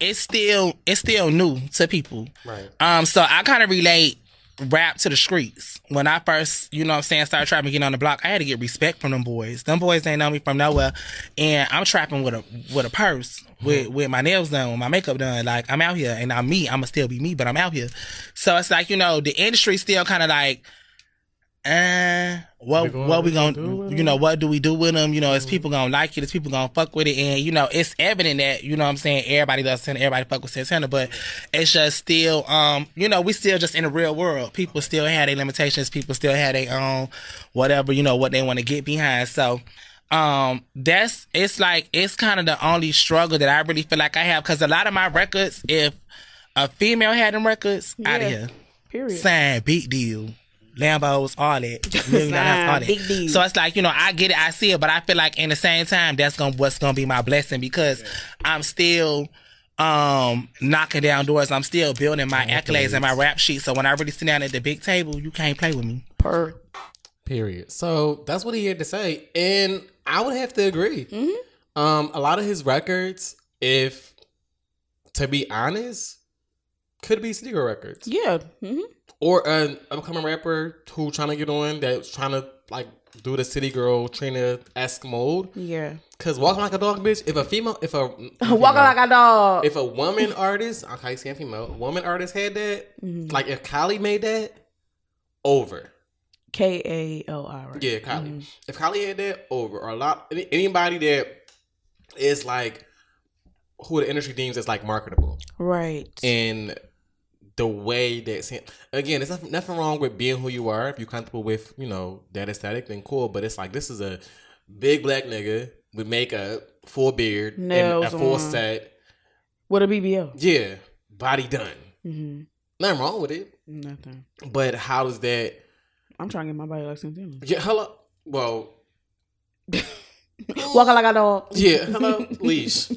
it's still it's still new to people. Right. Um so I kind of relate rap to the streets. When I first, you know what I'm saying, started trapping get on the block, I had to get respect from them boys. Them boys ain't know me from nowhere. And I'm trapping with a with a purse, with with my nails done, with my makeup done. Like I'm out here and I'm me. I'ma still be me, but I'm out here. So it's like, you know, the industry still kind of like uh, what gonna- what we we gonna gonna, do you know what do we do with them? You know, is people gonna like it? Is people gonna fuck with it? And you know, it's evident that you know what I'm saying everybody does Santa, everybody fuck with Santana, but it's just still um you know we still just in the real world. People still had their limitations. People still had their own whatever you know what they want to get behind. So um that's it's like it's kind of the only struggle that I really feel like I have because a lot of my records, if a female had them records, out of here Period. sign, big deal. Lambos, all that, million dollar all that. big deal. So it's like you know, I get it, I see it, but I feel like in the same time, that's gonna what's gonna be my blessing because I'm still um knocking down doors. I'm still building my accolades and my rap sheet. So when I really sit down at the big table, you can't play with me. Per. Period. So that's what he had to say, and I would have to agree. Um, a lot of his records, if to be honest, could be Sneaker records. Yeah. hmm or an upcoming rapper who trying to get on that's trying to like do the city girl Trina esque mode. Yeah. Cause walking like a dog, bitch. If a female, if a *laughs* Walking like a dog. if a woman artist, okay, saying female, woman artist had that, Mm-hmm. like if Kylie made that, over. K A L I. Right? Yeah, Kylie. Mm-hmm. If Kylie had that, over. Or a lot any, anybody that is like who the industry deems as like marketable Right. and the way that sen- again, it's nothing, nothing wrong with being who you are. If you're comfortable with you know that aesthetic, then cool. But it's like this is a big black nigga with makeup, full beard, Nails and a full on. set. What a BBL. Yeah, body done. Mm-hmm. Nothing wrong with it. Nothing. But how does that? I'm trying to get my body like Santana. Yeah, hello. Well, *laughs* Walking like a dog. yeah, hello, *laughs* leash.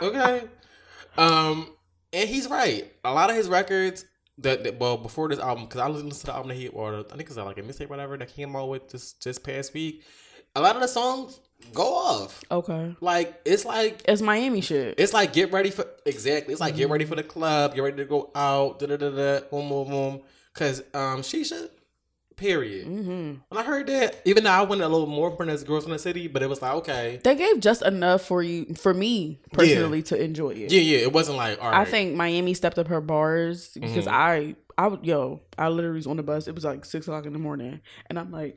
Okay. Um, and he's right. A lot of his records that, that well before this album, because I listened to the album that he or I think it's like a mixtape, whatever that came out with this just past week. A lot of the songs go off. Okay. Like it's like It's Miami shit. it's like get ready for exactly. It's like get ready for the club, get ready to go out, da da da da, boom boom boom. Cause um, Shisha, period. hmm When I heard that, even though I went a little more for this Girls in the City, but it was like okay, They gave just enough for you, for me personally, to enjoy it. yeah, yeah. It wasn't like all right. I think Miami stepped up her bars because Mhm. I, I would, yo, I literally was on the bus. It was like six o'clock in the morning, and I'm like,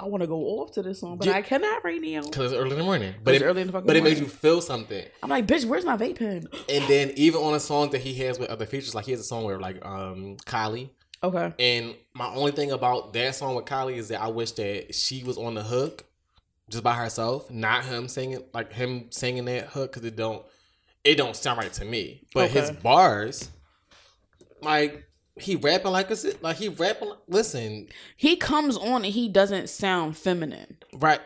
I want to go off to this song, but Yeah. I cannot right now. because it's early in the morning, but It's it, early in the fucking but it made morning. you feel something. I'm like, bitch, where's my vape pen? And then even on the songs that he has with other features, like he has a song where like um Kylie. Okay, And my only thing about that song with Kylie is that I wish that she was on the hook just by herself, not him singing like him singing that hook because it don't it don't sound right to me. But his bars, like he rapping like a like he rapping. Listen, he comes on and he doesn't sound feminine. right?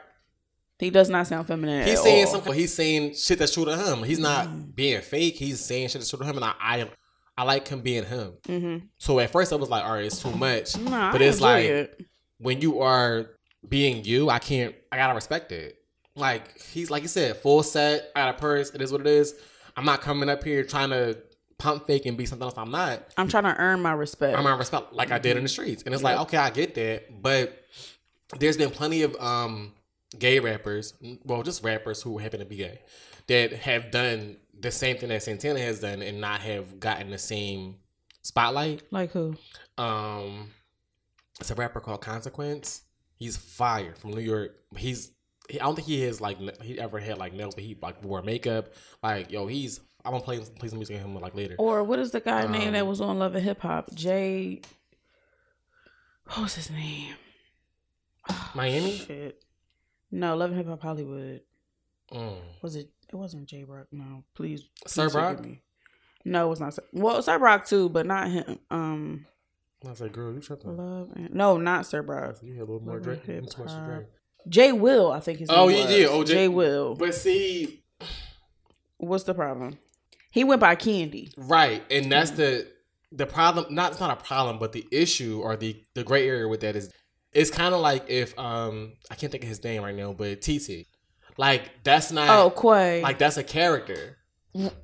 He does not sound feminine. He's saying all. something. He's saying shit that's true to him. He's not Mm-hmm. being fake. He's saying shit that's true to him, and I I, I like him being him. Mm-hmm. So at first I was like, all right, it's too much. Nah, but I it's like it. when you are being you, I can't. I gotta respect it. Like he's like you said, full set out of purse. It is what it is. I'm not coming up here trying to pump fake and be something else. I'm not. I'm trying to earn my respect. I'm gonna respect like I did in the streets. And it's like, okay, I get that, but there's been plenty of um gay rappers, well, just rappers who happen to be gay, that have done the same thing that Santana has done and not have gotten the same spotlight. like who? Um, it's a rapper called Consequence. He's fire from New York. He's he, I don't think he has like he ever had like nails, but he like wore makeup. Like yo, he's I'm gonna play play some music of him like later. Or what is the guy name that Um, was on Love and Hip Hop? Jay. What was his name? Miami. *sighs* Shit. No, Love and Hip Hop Hollywood. Mm. Was it? It wasn't Jay Brock. No, please. Sir please forgive Brock? me. No, it's not. Sir. Well, Sir Brock too, but not him. Um, I was like, girl, you tripping? Love. And, no, not Sir Brock. You had a little more drink. and too much to drink. Jay Will, I think his name Oh, yeah, was. yeah, oh, Jay- Jay Will. But see, What's the problem? He went by Candy. right, and that's the the problem. Not it's not a problem, but the issue or the the gray area with that is it's kind of like if um I can't think of his name right now, but TT, like that's not Oh, Quay. like that's a character,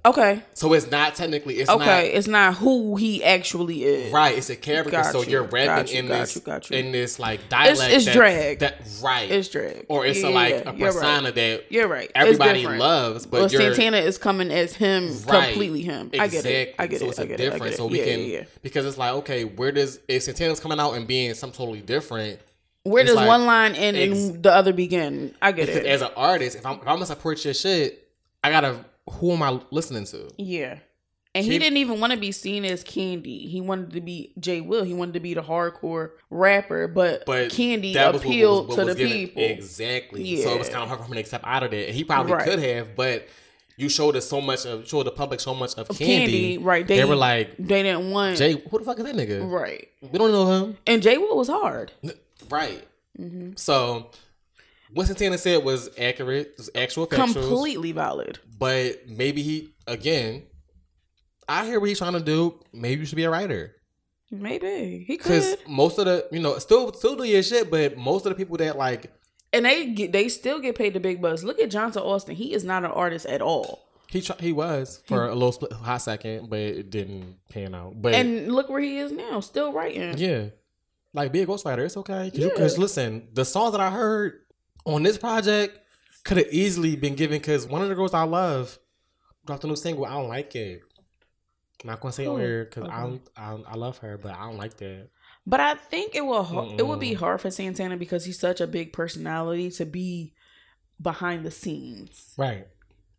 okay, so it's not technically it's okay. it's not who he actually is. right. It's a character, Got so you, you're rapping you, in got this you, got you. in this like dialect. it's that- drag. That right, It's drag. or it's Yeah, a, like a persona right. that You're right. Everybody loves, but well, you're Santana is coming as him Right. completely him. I get it. I get so it. it's I a it. So we yeah, can yeah. because it's like okay, where does if Santana's coming out and being something totally different? Where does like- one line end and the other begin? I get it. as an artist, if I'm if I'm gonna support your shit, I gotta who am I listening to? yeah. And he Keep- didn't even want to be seen as Candy. He wanted to be Jay Will. He wanted to be the hardcore rapper, but, But Candy was what- appealed what was- to the given- people. Exactly. So it was kind of hard for him to accept out of that. And he probably Right. could have, but you showed us so much of showed the public so much of Of Candy. right? They, were like, they didn't want Jay, who the fuck is that nigga? right. We don't know him. And Jay Will was hard. Right. Mm-hmm. So what Santana said was accurate, was actual factuals. Completely valid. But maybe he again. I hear what he's trying to do. Maybe you should be a writer Maybe he because could. most of the you know still still do your shit, but most of the people that like And they get, they still get paid the big bucks. Look at Johntá Austin. He is not an artist at all. He try, he was for a little split, hot second, but it didn't pan out. But And look where he is now, still writing. yeah, like be a ghostwriter, it's okay. Cause, you- Yeah. listen, the songs that I heard on this project could have easily been given. Cause one of the girls I love dropped a new single. I don't like it. I'm not gonna say on hmm, here because I, okay. don't, I I love her, but I don't like that. But I think it will ho- it would be hard for Santana because he's such a big personality to be behind the scenes. Right.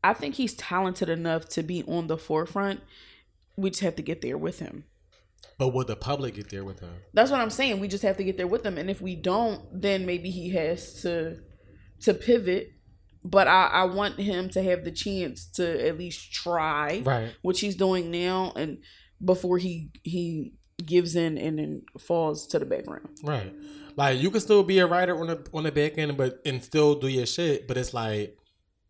I think he's talented enough to be on the forefront. We just have to get there with him. But would the public get there with him? That's what I'm saying. We just have to get there with him. And if we don't, then maybe he has to to pivot. But I, I want him to have the chance to at least try Right. which he's doing now and before he he gives in and then falls to the background. Right. Like you can still be a writer on the on the back end, but and still do your shit. But it's like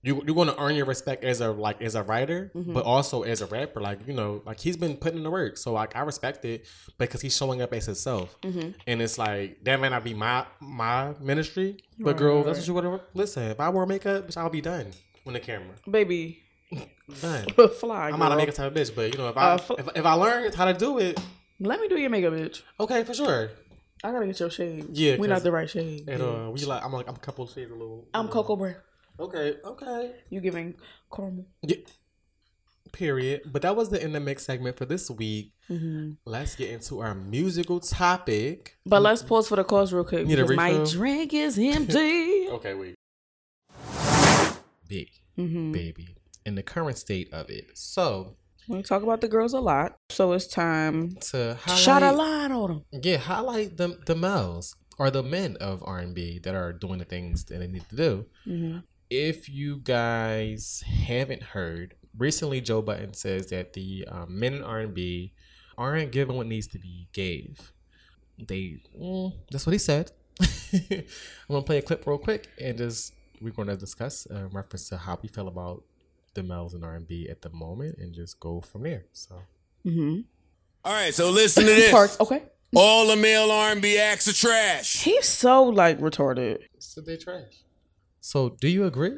you you're gonna earn your respect as a like as a writer, Mhm. but also as a rapper. Like you know, like he's been putting in the work, so like I respect it because he's showing up as himself. Mm-hmm. And it's like that may not be my my ministry, but girl, that's what you want to listen. If I wore makeup, I'll be done on the camera. Baby, *laughs* Done. *laughs* fly. I'm not a makeup type of bitch, but you know, if I Uh, fl- if, if I learn how to do it, Let me do your makeup, bitch. okay, for sure. I gotta get your shade. Yeah, we 'cause- not the right shade. And uh, we like I'm like I'm a couple shades a little. I'm Coco Brown. Okay, okay. You giving caramel? Yeah. Period. But that was the in the mix segment for this week. Mm-hmm. Let's get into our musical topic. But let's pause for the cause real quick Need a because my drink is *laughs* empty. Okay, wait. Big mm-hmm. baby in the current state of it. So We talk about the girls a lot, so it's time to to highlight, shot a line on them. yeah, highlight the the males or the men of R and B that are doing the things that they need to do. Mm-hmm. If you guys haven't heard, recently Joe Budden says that the um, men in R and B aren't given what needs to be gave. They, mm, that's what he said. *laughs* I'm gonna play a clip real quick and just we're gonna discuss uh, reference to how we feel about the males in R and B at the moment and just go from there. So Mm-hmm. All right, so listen to *laughs* this. Parts. Okay. All the male R&B acts are trash. He's so like retarded. so they trash. So do you agree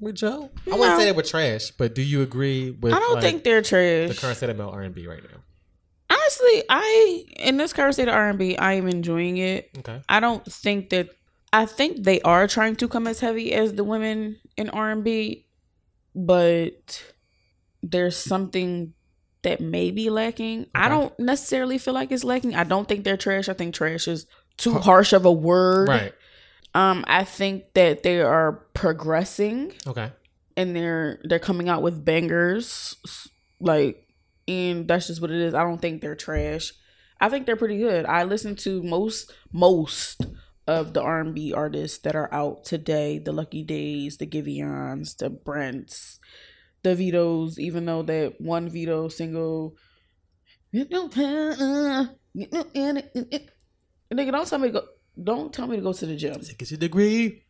with Joe? I wouldn't say they were trash, but do you agree with? I don't like, think they're trash. the current state of R and B right now. Honestly, I in this current state of R and B, I am enjoying it. Okay. I don't think that. I think they are trying to come as heavy as the women in R and B, but there's something that may be lacking. I don't necessarily feel like it's lacking. I don't think they're trash. I think trash is too harsh of a word. Right. Um, I think that they are progressing. Okay. and they're they're coming out with bangers like and that's just what it is. I don't think they're trash. I think they're pretty good. I listen to most most of the r&b artists that are out today. The lucky days the giveons the brents the vitos even though that one vito single nigga don't tell me go don't tell me to go to the gym Get your degree.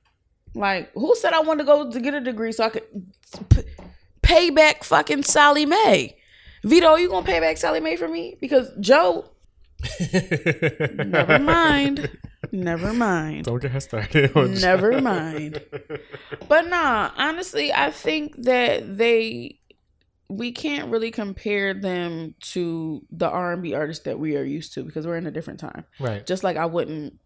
like, who said I wanted to go to get a degree so I could p- pay back fucking Sallie Mae? Vito, you gonna pay back Sallie Mae for me? Because Joe, *laughs* never mind, never mind, Don't get her started. never mind. But nah, honestly, I think that they we can't really compare them to the R and B artists that we are used to because we're in a different time. Right. Just like I wouldn't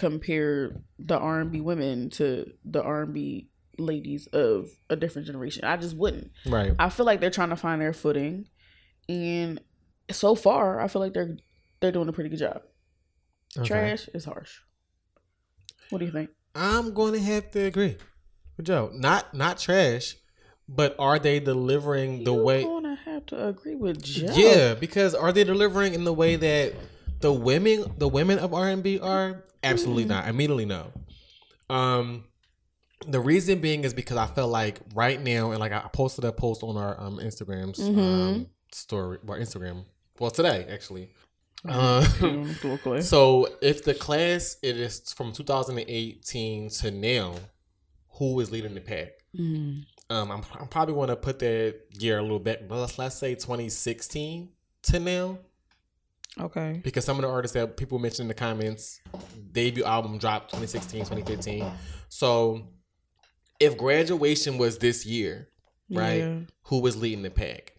compare the R and B women to the R and B ladies of a different generation. I just wouldn't. Right. I feel like they're trying to find their footing, and so far, I feel like they're they're doing a pretty good job. Okay. Trash is harsh. What do you think? I'm going to have to agree with Joe. Not not trash, but are they delivering the You're way? gonna have to agree with Joe. Yeah, because are they delivering in the way that the women the women of R and B are? Absolutely not. Immediately no. Um, the reason being is because I felt like right now, and like I posted a post on our um Instagrams um, Mhm. story or Instagram. Well, today actually. *laughs* Uh, Mm, so if the class it is from 2018 to now, who is leading the pack? Mm. Um, I'm, I'm probably want to put that year a little bit, but let's, let's say 2016 to now, Okay. because some of the artists that people mentioned in the comments, debut album dropped 2016, 2015. So if graduation was this year, right? Yeah. Who was leading the pack.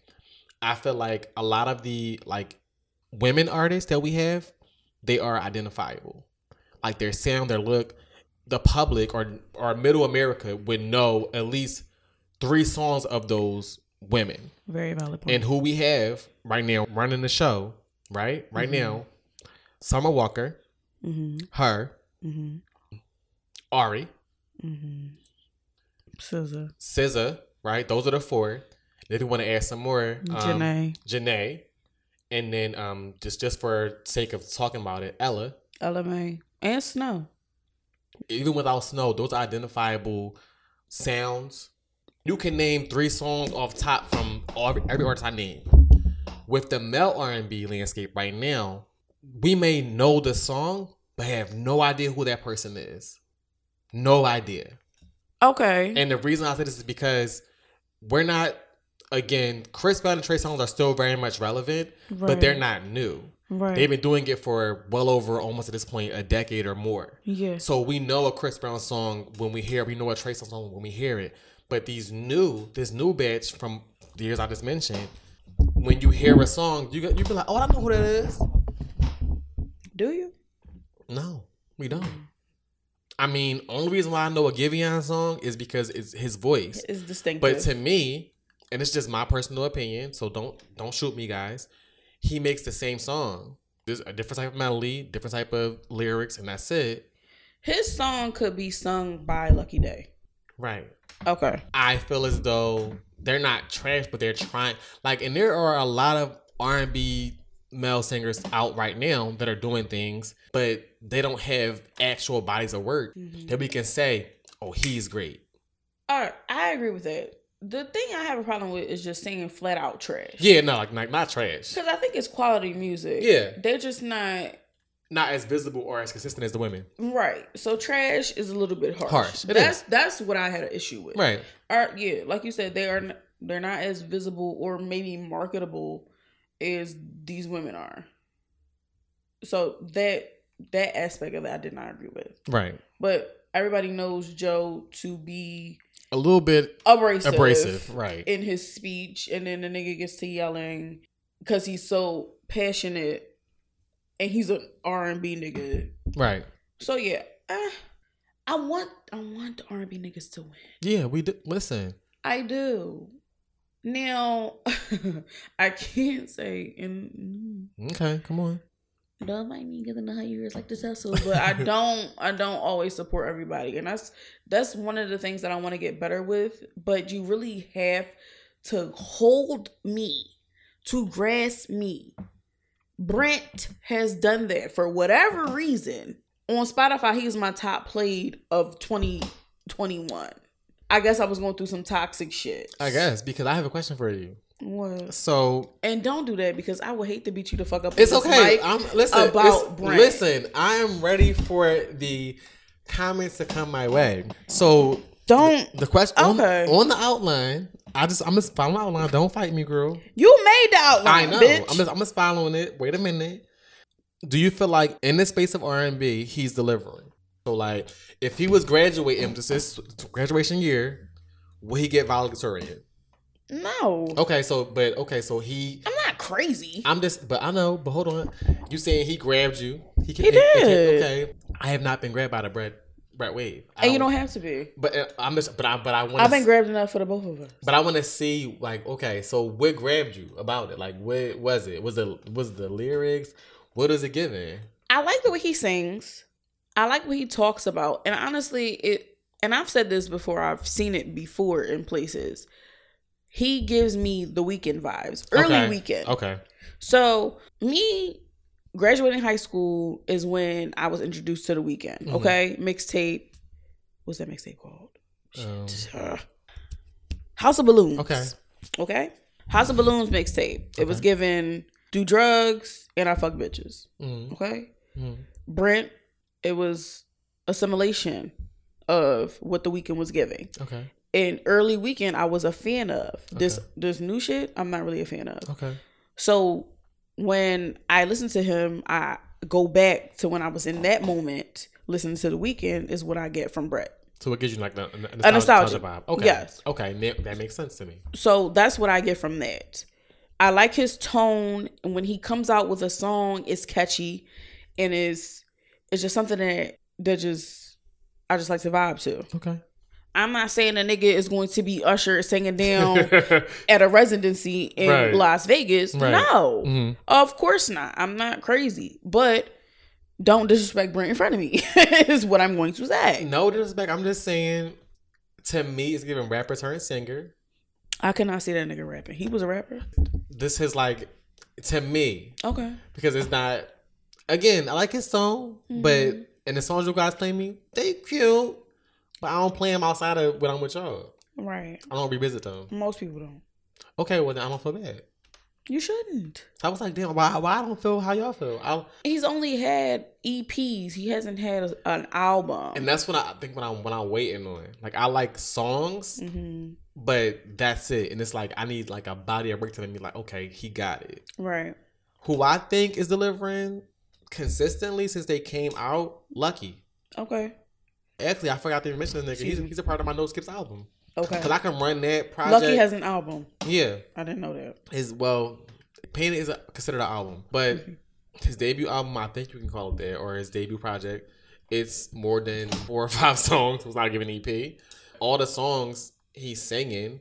I feel like a lot of the like women artists that we have, they are identifiable. Like their sound, their look, the public or or middle America would know at least three songs of those women. Very valid point. And who we have right now running the show, right? Right now, Summer Walker, mm-hmm. her, Mm-hmm. Ari, Mm-hmm. SZA. SZA, right? Those are the four. If you want to add some more, um, Jhené. Jhené, and then um, just just for sake of talking about it, Ella. LMA. And Snow. Even without Snow, those identifiable sounds. You can name three songs off top from all, every artist I name. With the male R and B landscape right now, we may know the song, but have no idea who that person is. No idea. Okay. And the reason I say this is because we're not again, Chris Brown and Trey Songz are still very much relevant, but they're not new. right. They've been doing it for well over almost at this point a decade or more. yeah. So we know a Chris Brown song when we hear, it. we know a Trey Songz song when we hear it. But these new, this new batch from the years I just mentioned, when you hear a song, you you be like, oh, I know who that is. Do you? No, we don't. I mean, only reason why I know a Giveon song is because it's his voice. It's distinctive. But to me, and it's just my personal opinion, so don't don't shoot me, guys. He makes the same song. There's a different type of melody, different type of lyrics, and that's it. His song could be sung by Lucky Daye. Right. Okay. I feel as though they're not trash, but they're trying. Like, and there are a lot of R and B male singers out right now that are doing things, but they don't have actual bodies of work mm-hmm. that we can say, "Oh, he's great." Right. I agree with that. The thing I have a problem with is just singing flat out trash. Yeah, no, like, like not trash, Because I think it's quality music. Yeah. They're just not not as visible or as consistent as the women. right. So trash is a little bit harsh. Harsh. That's is. that's what I had an issue with. Right. Are yeah, like you said, they are they're not as visible or maybe marketable as these women are. So that that aspect of it I did not agree with. Right. But everybody knows Joe to be A little bit abrasive, abrasive. Right. in his speech, and then the nigga gets to yelling because he's so passionate, and he's an R and B nigga. Right. So yeah, uh, I want I want the R and B niggas to win. Yeah, we do. Listen. I do. Now, *laughs* I can't say and Okay, come on. don't mind me getting the high years like the Tesla, but I *laughs* don't I don't always support everybody. And that's that's one of the things that I want to get better with. But you really have to hold me, to grasp me. Brent has done that for whatever reason. On Spotify, he's my top played of 2021. I guess I was going through some toxic shit. I guess because I have a question for you. What? So And don't do that because I would hate to beat you the fuck up. it's okay. I'm listen. about Brent. listen, I am ready for the comments to come my way. So Don't. the question on- Okay. on, the outline. I just I'm just following the outline. Don't fight me, girl. You made the outline, I know. bitch. I'm just I'm just following it. Wait a minute. Do you feel like in the space of R and B, he's delivering? So like, if he was graduating, this is graduation year, will he get valedictorian? no, Okay, so but okay, so he. I'm not crazy. I'm just, but I know, but hold on. You saying he grabbed you? He, He did. Okay, I have not been grabbed by the Brent Brent Wave. I and you don't have to be. But uh, I'm just, but I, but I want. I've been grabbed enough for the both of us. But I want to see, like, okay, so what grabbed you about it? Like, what was it? Was it was the lyrics? What is it giving? I like the way he sings. I like what he talks about. And honestly, it and I've said this before, I've seen it before in places. He gives me the Weeknd vibes. Early Okay. Weeknd. Okay. So me graduating high school is when I was introduced to the Weeknd. Mhm. Okay. Mixtape. What's that mixtape called? Um, Uh, *sighs* House of Balloons. Okay. Okay. House of Balloons mixtape. It was given do drugs and I fuck bitches. mhm, Okay. mhm. Brent, it was assimilation of what the Weeknd was giving. Okay. And early Weeknd, I was a fan of this. Okay. This new shit, I'm not really a fan of. Okay. So when I listen to him, I go back to when I was in that moment listening to the Weeknd is what I get from Brent. So it gives you like the, the A nostalgia. vibe. Okay. Yes. Okay, that makes sense to me. So that's what I get from that. I like his tone, and when he comes out with a song, it's catchy, and is it's just something that that just I just like to vibe to. Okay. I'm not saying a nigga is going to be Usher singing down *laughs* at a residency in Right. Las Vegas. Right. No, Mhm. of course not. I'm not crazy, but don't disrespect Brent in front of me. *laughs* is what I'm going to say. No disrespect. I'm just saying. To me, it's giving rapper turn singer. I cannot see that nigga rapping. He was a rapper. This is like, to me, Okay. because it's not. Again, I like his song, but and the songs you guys play me, they cute, but I don't play them outside of when I'm with y'all. Right. I don't revisit them. Most people don't. Okay, well then I don't feel bad. You shouldn't. So I was like, damn, why? Why I don't feel how y'all feel? I, He's only had EPs. He hasn't had a- an album. and that's what I think when I'm when I'm waiting on. Like I like songs, hmm but that's it. And it's like I need like a body of work to me. Like okay, he got it. Right. Who I think is delivering consistently since they came out, Lucky. Okay. Actually, I forgot to even mention this nigga. He's, he's a part of my No Skips album. Okay. Cause I can run that project. Lucky has an album. yeah. I didn't know that. His well, Painted is a, considered an album, but Mm-hmm. his debut album, I think you can call it that, or his debut project, it's more than four or *laughs* five songs. It's not giving EP. All the songs he's singing,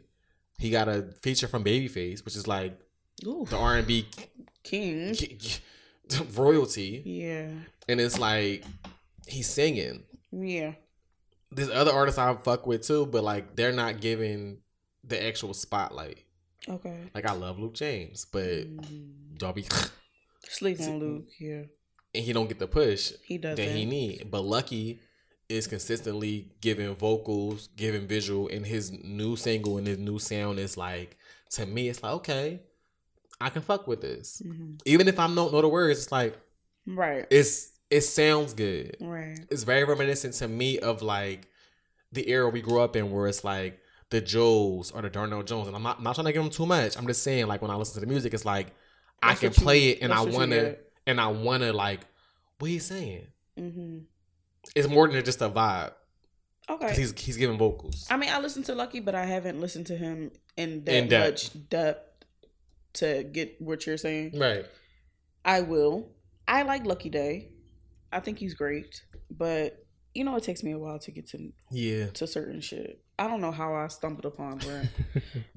he got a feature from Babyface, which is like Ooh. the R and B King. *laughs* royalty, Yeah. and it's like he's singing. Yeah. There's other artists I fuck with too, but like they're not giving the actual spotlight. Okay. Like I love Luke James, but Mm. y'all be Sleep on Luke. Yeah. and he don't get the push He does that he need. But Lucky is consistently giving vocals, giving visual, and his new single and his new sound is like to me, it's like okay, I can fuck with this. Mhm. Even if I don't know the words, it's like Right. it's it sounds good. Right. It's very reminiscent to me of like the era we grew up in, where it's like the Joes or the Darnell Jones, and I'm not, I'm not trying to give them too much. I'm just saying, like when I listen to the music, it's like I can you- play it, and I that's wanna, and I wanna like what he's saying. hmm It's more than just a vibe Okay. he's he's giving vocals. I mean, I listened to Lucky, but I haven't listened to him in that In depth. much depth to get what you're saying. Right. I will. I like Lucky Daye. I think he's great, but you know, it takes me a while to get to Yeah. to certain shit. I don't know how I stumbled upon *laughs* Brent,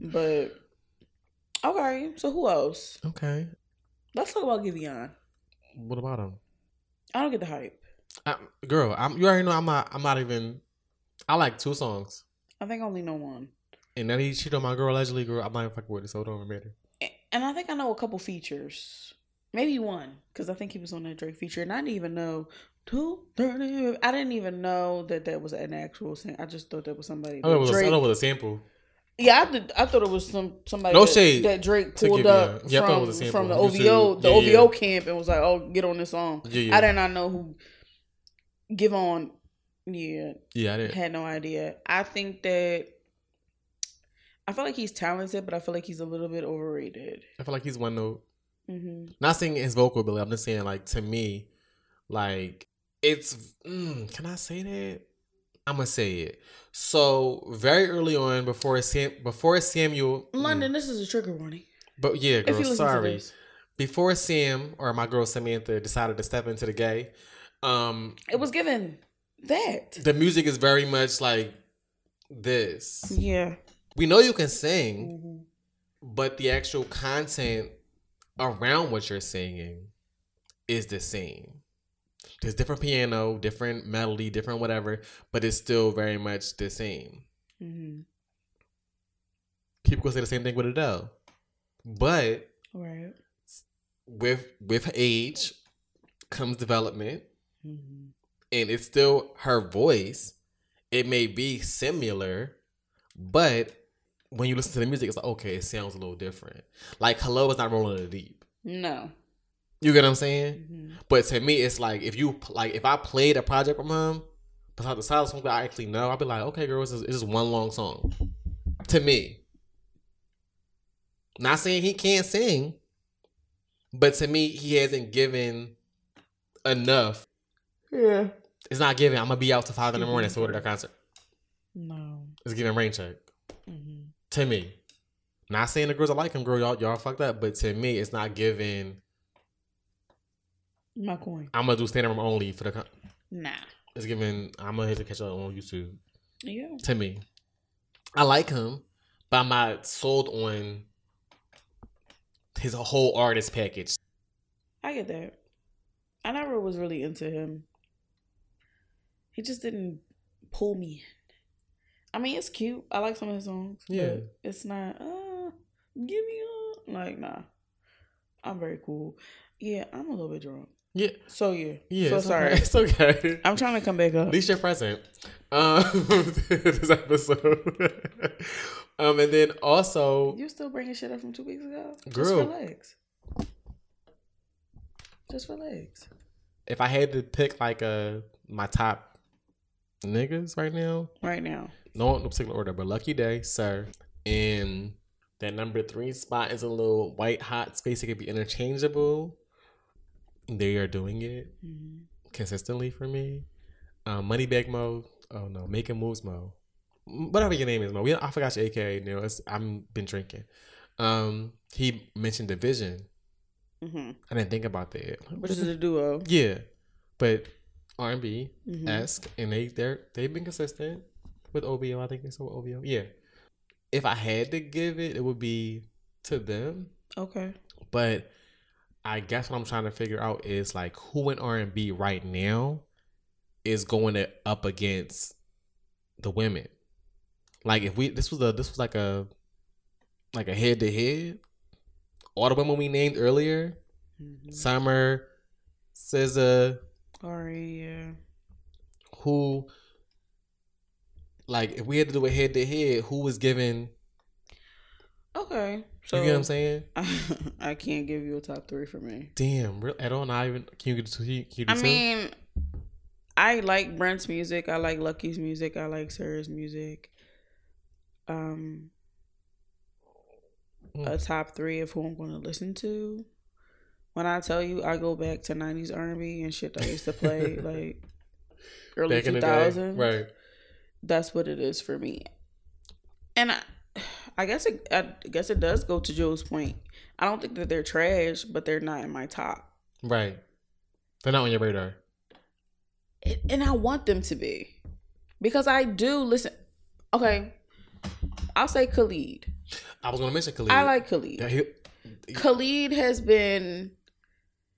but okay. So who else? Okay. Let's talk about Giveon. What about him? I don't get the hype. I, girl, I'm you already know I'm not I'm not even. I like two songs, I think I only know one, and then he cheated on my girl allegedly. Girl, I'm not even fucking with it, so it don't even matter. And I think I know a couple features, maybe one, because I think he was on that Drake feature, and I didn't even know. Two thirty. I didn't even know that that was an actual thing. I just thought that was somebody. I know it was, Drake- I know it was a sample. Yeah, I, did, I thought it was some somebody No that, shade that Drake pulled up yeah, I thought it from, was a sample. from the OVO the yeah, OVO yeah. camp and was like, "Oh, get on this song." I did not know who Giveon. Yeah, Yeah, I didn't. had no idea. I think that I feel like he's talented, but I feel like he's a little bit overrated. I feel like he's one note. Hmm Not saying his vocal ability. I'm just saying, like to me, like it's. Mm, can I say that? I'm gonna say it. So very early on, before Sam, before Samuel, mm, London, this is a trigger warning. but yeah, girl, you listen to sorry. Before Sam or my girl Samantha decided to step into the gay, um, it was given that. the music is very much like this. Yeah. We know you can sing, hmm but the actual content around what you're singing is the same. There's different piano, different melody, different whatever, but it's still very much the same. hmm People gonna say the same thing with Adele, but Right. with with age comes development, hmm and it's still her voice. It may be similar, but when you listen to the music, it's like okay, it sounds a little different. Like "Hello" is not rolling in the deep. No. You get what I'm saying? hmm But to me, it's like if you like if I played a project from him, besides the silent songs that I actually know, I'd be like, okay, girl, it's just, it's just one long song. To me, not saying he can't sing, but to me, he hasn't given enough. Yeah. It's not giving. I'm gonna be out to five in the morning to order their concert. No. It's giving rain check. To me. Not saying the girls I like him, girl, y'all y'all fucked up, but to me, it's not giving. My coin. I'm gonna do standing room only for the. Con- Nah. it's giving. I'm gonna hit the catch up on YouTube. Yeah. To me, I like him, but I'm not sold on his whole artist package. I get that. I never was really into him. He just didn't pull me in. I mean, it's cute. I like some of his songs. Yeah. But it's not, uh, give me a, like, nah. I'm very cool. Yeah, I'm a little bit drunk. Yeah, So, yeah. yeah. So it's sorry. Okay. *laughs* It's okay. I'm trying to come back up. At least you're present. Um, *laughs* this episode. *laughs* um, and then also, You still bringing shit up from two weeks ago? Just Girl. relax. Just relax. if I had to pick like a my top niggas right now, Right now. No no particular order, but Lucky Daye, sir, and that number three spot is a little white hot space. It could be interchangeable. They are doing it Mhm. consistently for me. Um, Moneybag Mo. Oh no, making moves Mo. Whatever your name is, Mo. We, I forgot your AKA. You know, it's, I'm been drinking. Um, he mentioned dvsn. hmm I didn't think about that. Which is a duo. Yeah, but R and B Mhm. esque, and they they they've been consistent with OVO. I think they saw OVO. Yeah, if I had to give it, it would be to them. Okay. But I guess what I'm trying to figure out is like who in R and B right now is going to up against the women. Like if we this was a this was like a like a head to head. All the women we named earlier, Mhm. Summer, SZA, Ari, yeah. who like if we had to do a head to head, who was giving Okay. So you get what I'm saying? *laughs* I can't give you a top three for me. Damn, real at all not even can you get can you I two? mean, I like Brent's music. I like Lucky's music. I like Sarah's music. Um, Hmm. a top three of who I'm going to listen to. When I tell you, I go back to '90s R&B and shit that I used to play *laughs* like early back in the 2000s. day. Right. That's what it is for me. And I, *sighs* I guess it, I guess it does go to Joe's point. I don't think that they're trash, but they're not in my top. Right. They're not on your radar. And- and I want them to be because I do listen. Okay, I'll say Khalid. I was gonna mention Khalid. I like Khalid. Yeah, he, Khalid has been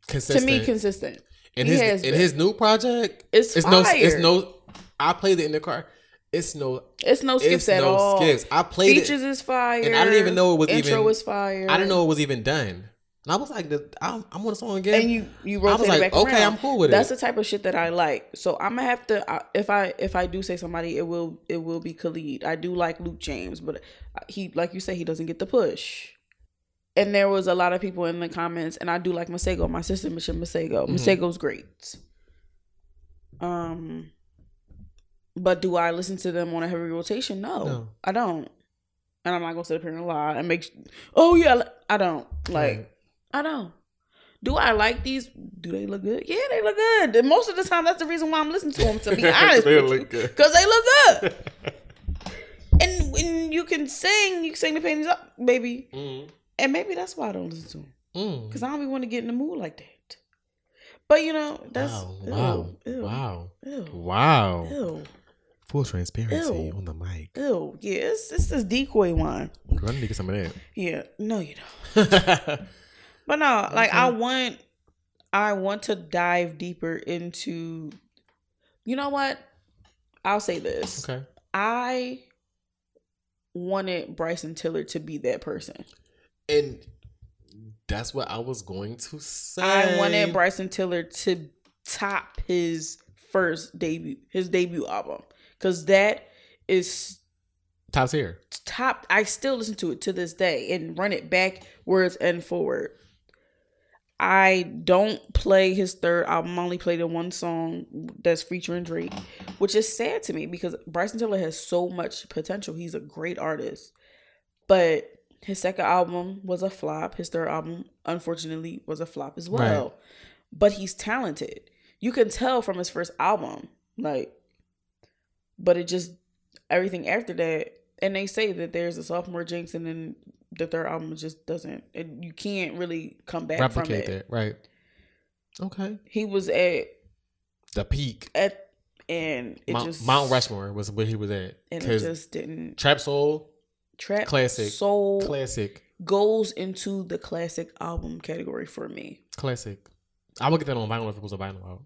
consistent. to me consistent. in he his in been. his new project. It's it's no it's no I played it in the car. It's no It's no skips it's at no all. skips. I played Features it is fire, and I didn't even know it was even Intro even- was fire. I didn't know it was even done. And I was like, I'm, I'm on the song again. and you you I was rotate like, back okay, around. I'm cool with That's it. That's the type of shit that I like. So I'm gonna have to if I if I do say somebody, it will it will be Khalid. I do like Luke James, but he like you say he doesn't get the push. And there was a lot of people in the comments, and I do like Masego. My sister mentioned Masego. Mhm. Masego's great. Um, but do I listen to them on a heavy rotation? No, No. I don't. And I'm not gonna sit up here and lie and make. Oh yeah, I don't like. Right. I don't. Do I like these? Do they look good? Yeah, they look good. And most of the time, that's the reason why I'm listening to them. To be honest, *laughs* They look you. good. because they look good. *laughs* and when you can sing, you can sing the panties up, baby. Mm, And maybe that's why I don't listen to them mm. because I don't even want to get in the mood like that. But you know, that's wow, wow, ew, ew, wow, ew, wow. ew, Full transparency Ew. on the mic. ew. Yeah, it's, it's this decoy wine. Girl, I need to get some of that. Yeah, no, you don't. *laughs* But no, like I want I want to dive deeper into you know what? I'll say this. okay. I wanted Bryson Tiller to be that person. And that's what I was going to say. I wanted Bryson Tiller to top his first debut, his debut album. Cause that is Tops here. top I still listen to it to this day and run it backwards and forward. I don't play his third album. I only played the one song that's featuring Drake, which is sad to me because Bryson Tiller has so much potential. He's a great artist. But his second album was a flop. His third album, unfortunately, was a flop as well. Right. But he's talented. You can tell from his first album. Like, but it just everything after that, and they say that there's a sophomore jinx, and then the third album just doesn't. It, you can't really come back from Replicate that. right? Okay. He was at The peak. at and it Mount, just Mount Rushmore was where he was at. and it just didn't Trap Soul, trap Classic. soul classic, goes into the classic album category for me. classic. I would get that on vinyl if it was a vinyl out.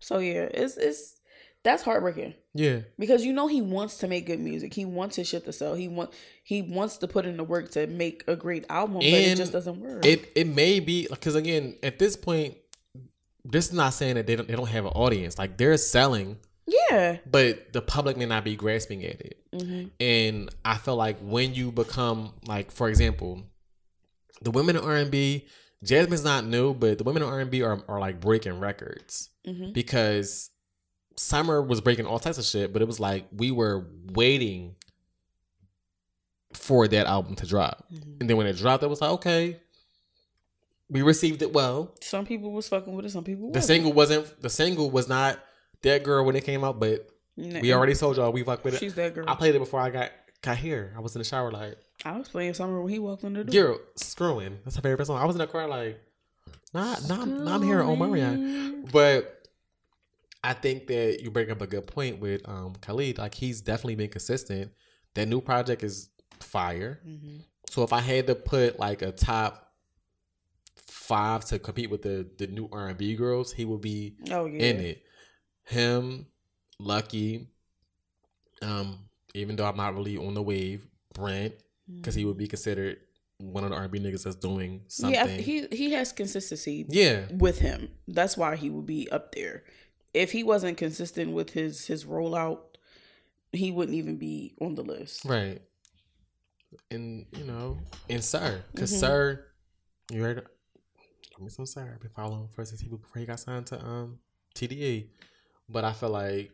So yeah, it's it's that's heartbreaking Yeah, because you know he wants to make good music. He wants his shit to sell. He want he wants to put in the work to make a great album, but it just doesn't work. it it may be because again at this point, this is not saying that they don't they don't have an audience. Like they're selling, yeah, but the public may not be grasping at it. hmm And I feel like when you become like, for example, the women in R and B, Jasmine's not new, but the women in R and B are are like breaking records hmm because Summer was breaking all types of shit, but it was like we were waiting for that album to drop, Mhm. and then when it dropped, it was like okay, we received it well. some people was fucking with it. Some people The wasn't. single wasn't the single was not that girl when it came out, but Nah, we already told y'all we fuck with it. she's that girl. I played it before I got got here. I was in the shower like. I was playing summer when he walked in the door. Girl, screwing. That's her favorite song. I was in the car like, nah, nah, nah I'm hearing Omarion. But I think that you bring up a good point with um Khalid. Like he's definitely been consistent. That new project is fire. hmm So if I had to put like a top five to compete with the the new R and B girls, he would be Oh yeah, in it. Him, Lucky, um, even though I'm not really on the wave, Brent, because he would be considered one of the R&B niggas that's doing something. Yeah, he he has consistency yeah, with him. That's why he would be up there. If he wasn't consistent with his his rollout, he wouldn't even be on the list. right. And you know, and Sir, because Mhm. Sir, you heard, give me some Sir. I've been following him first since he before he got signed to um TDE, but I feel like.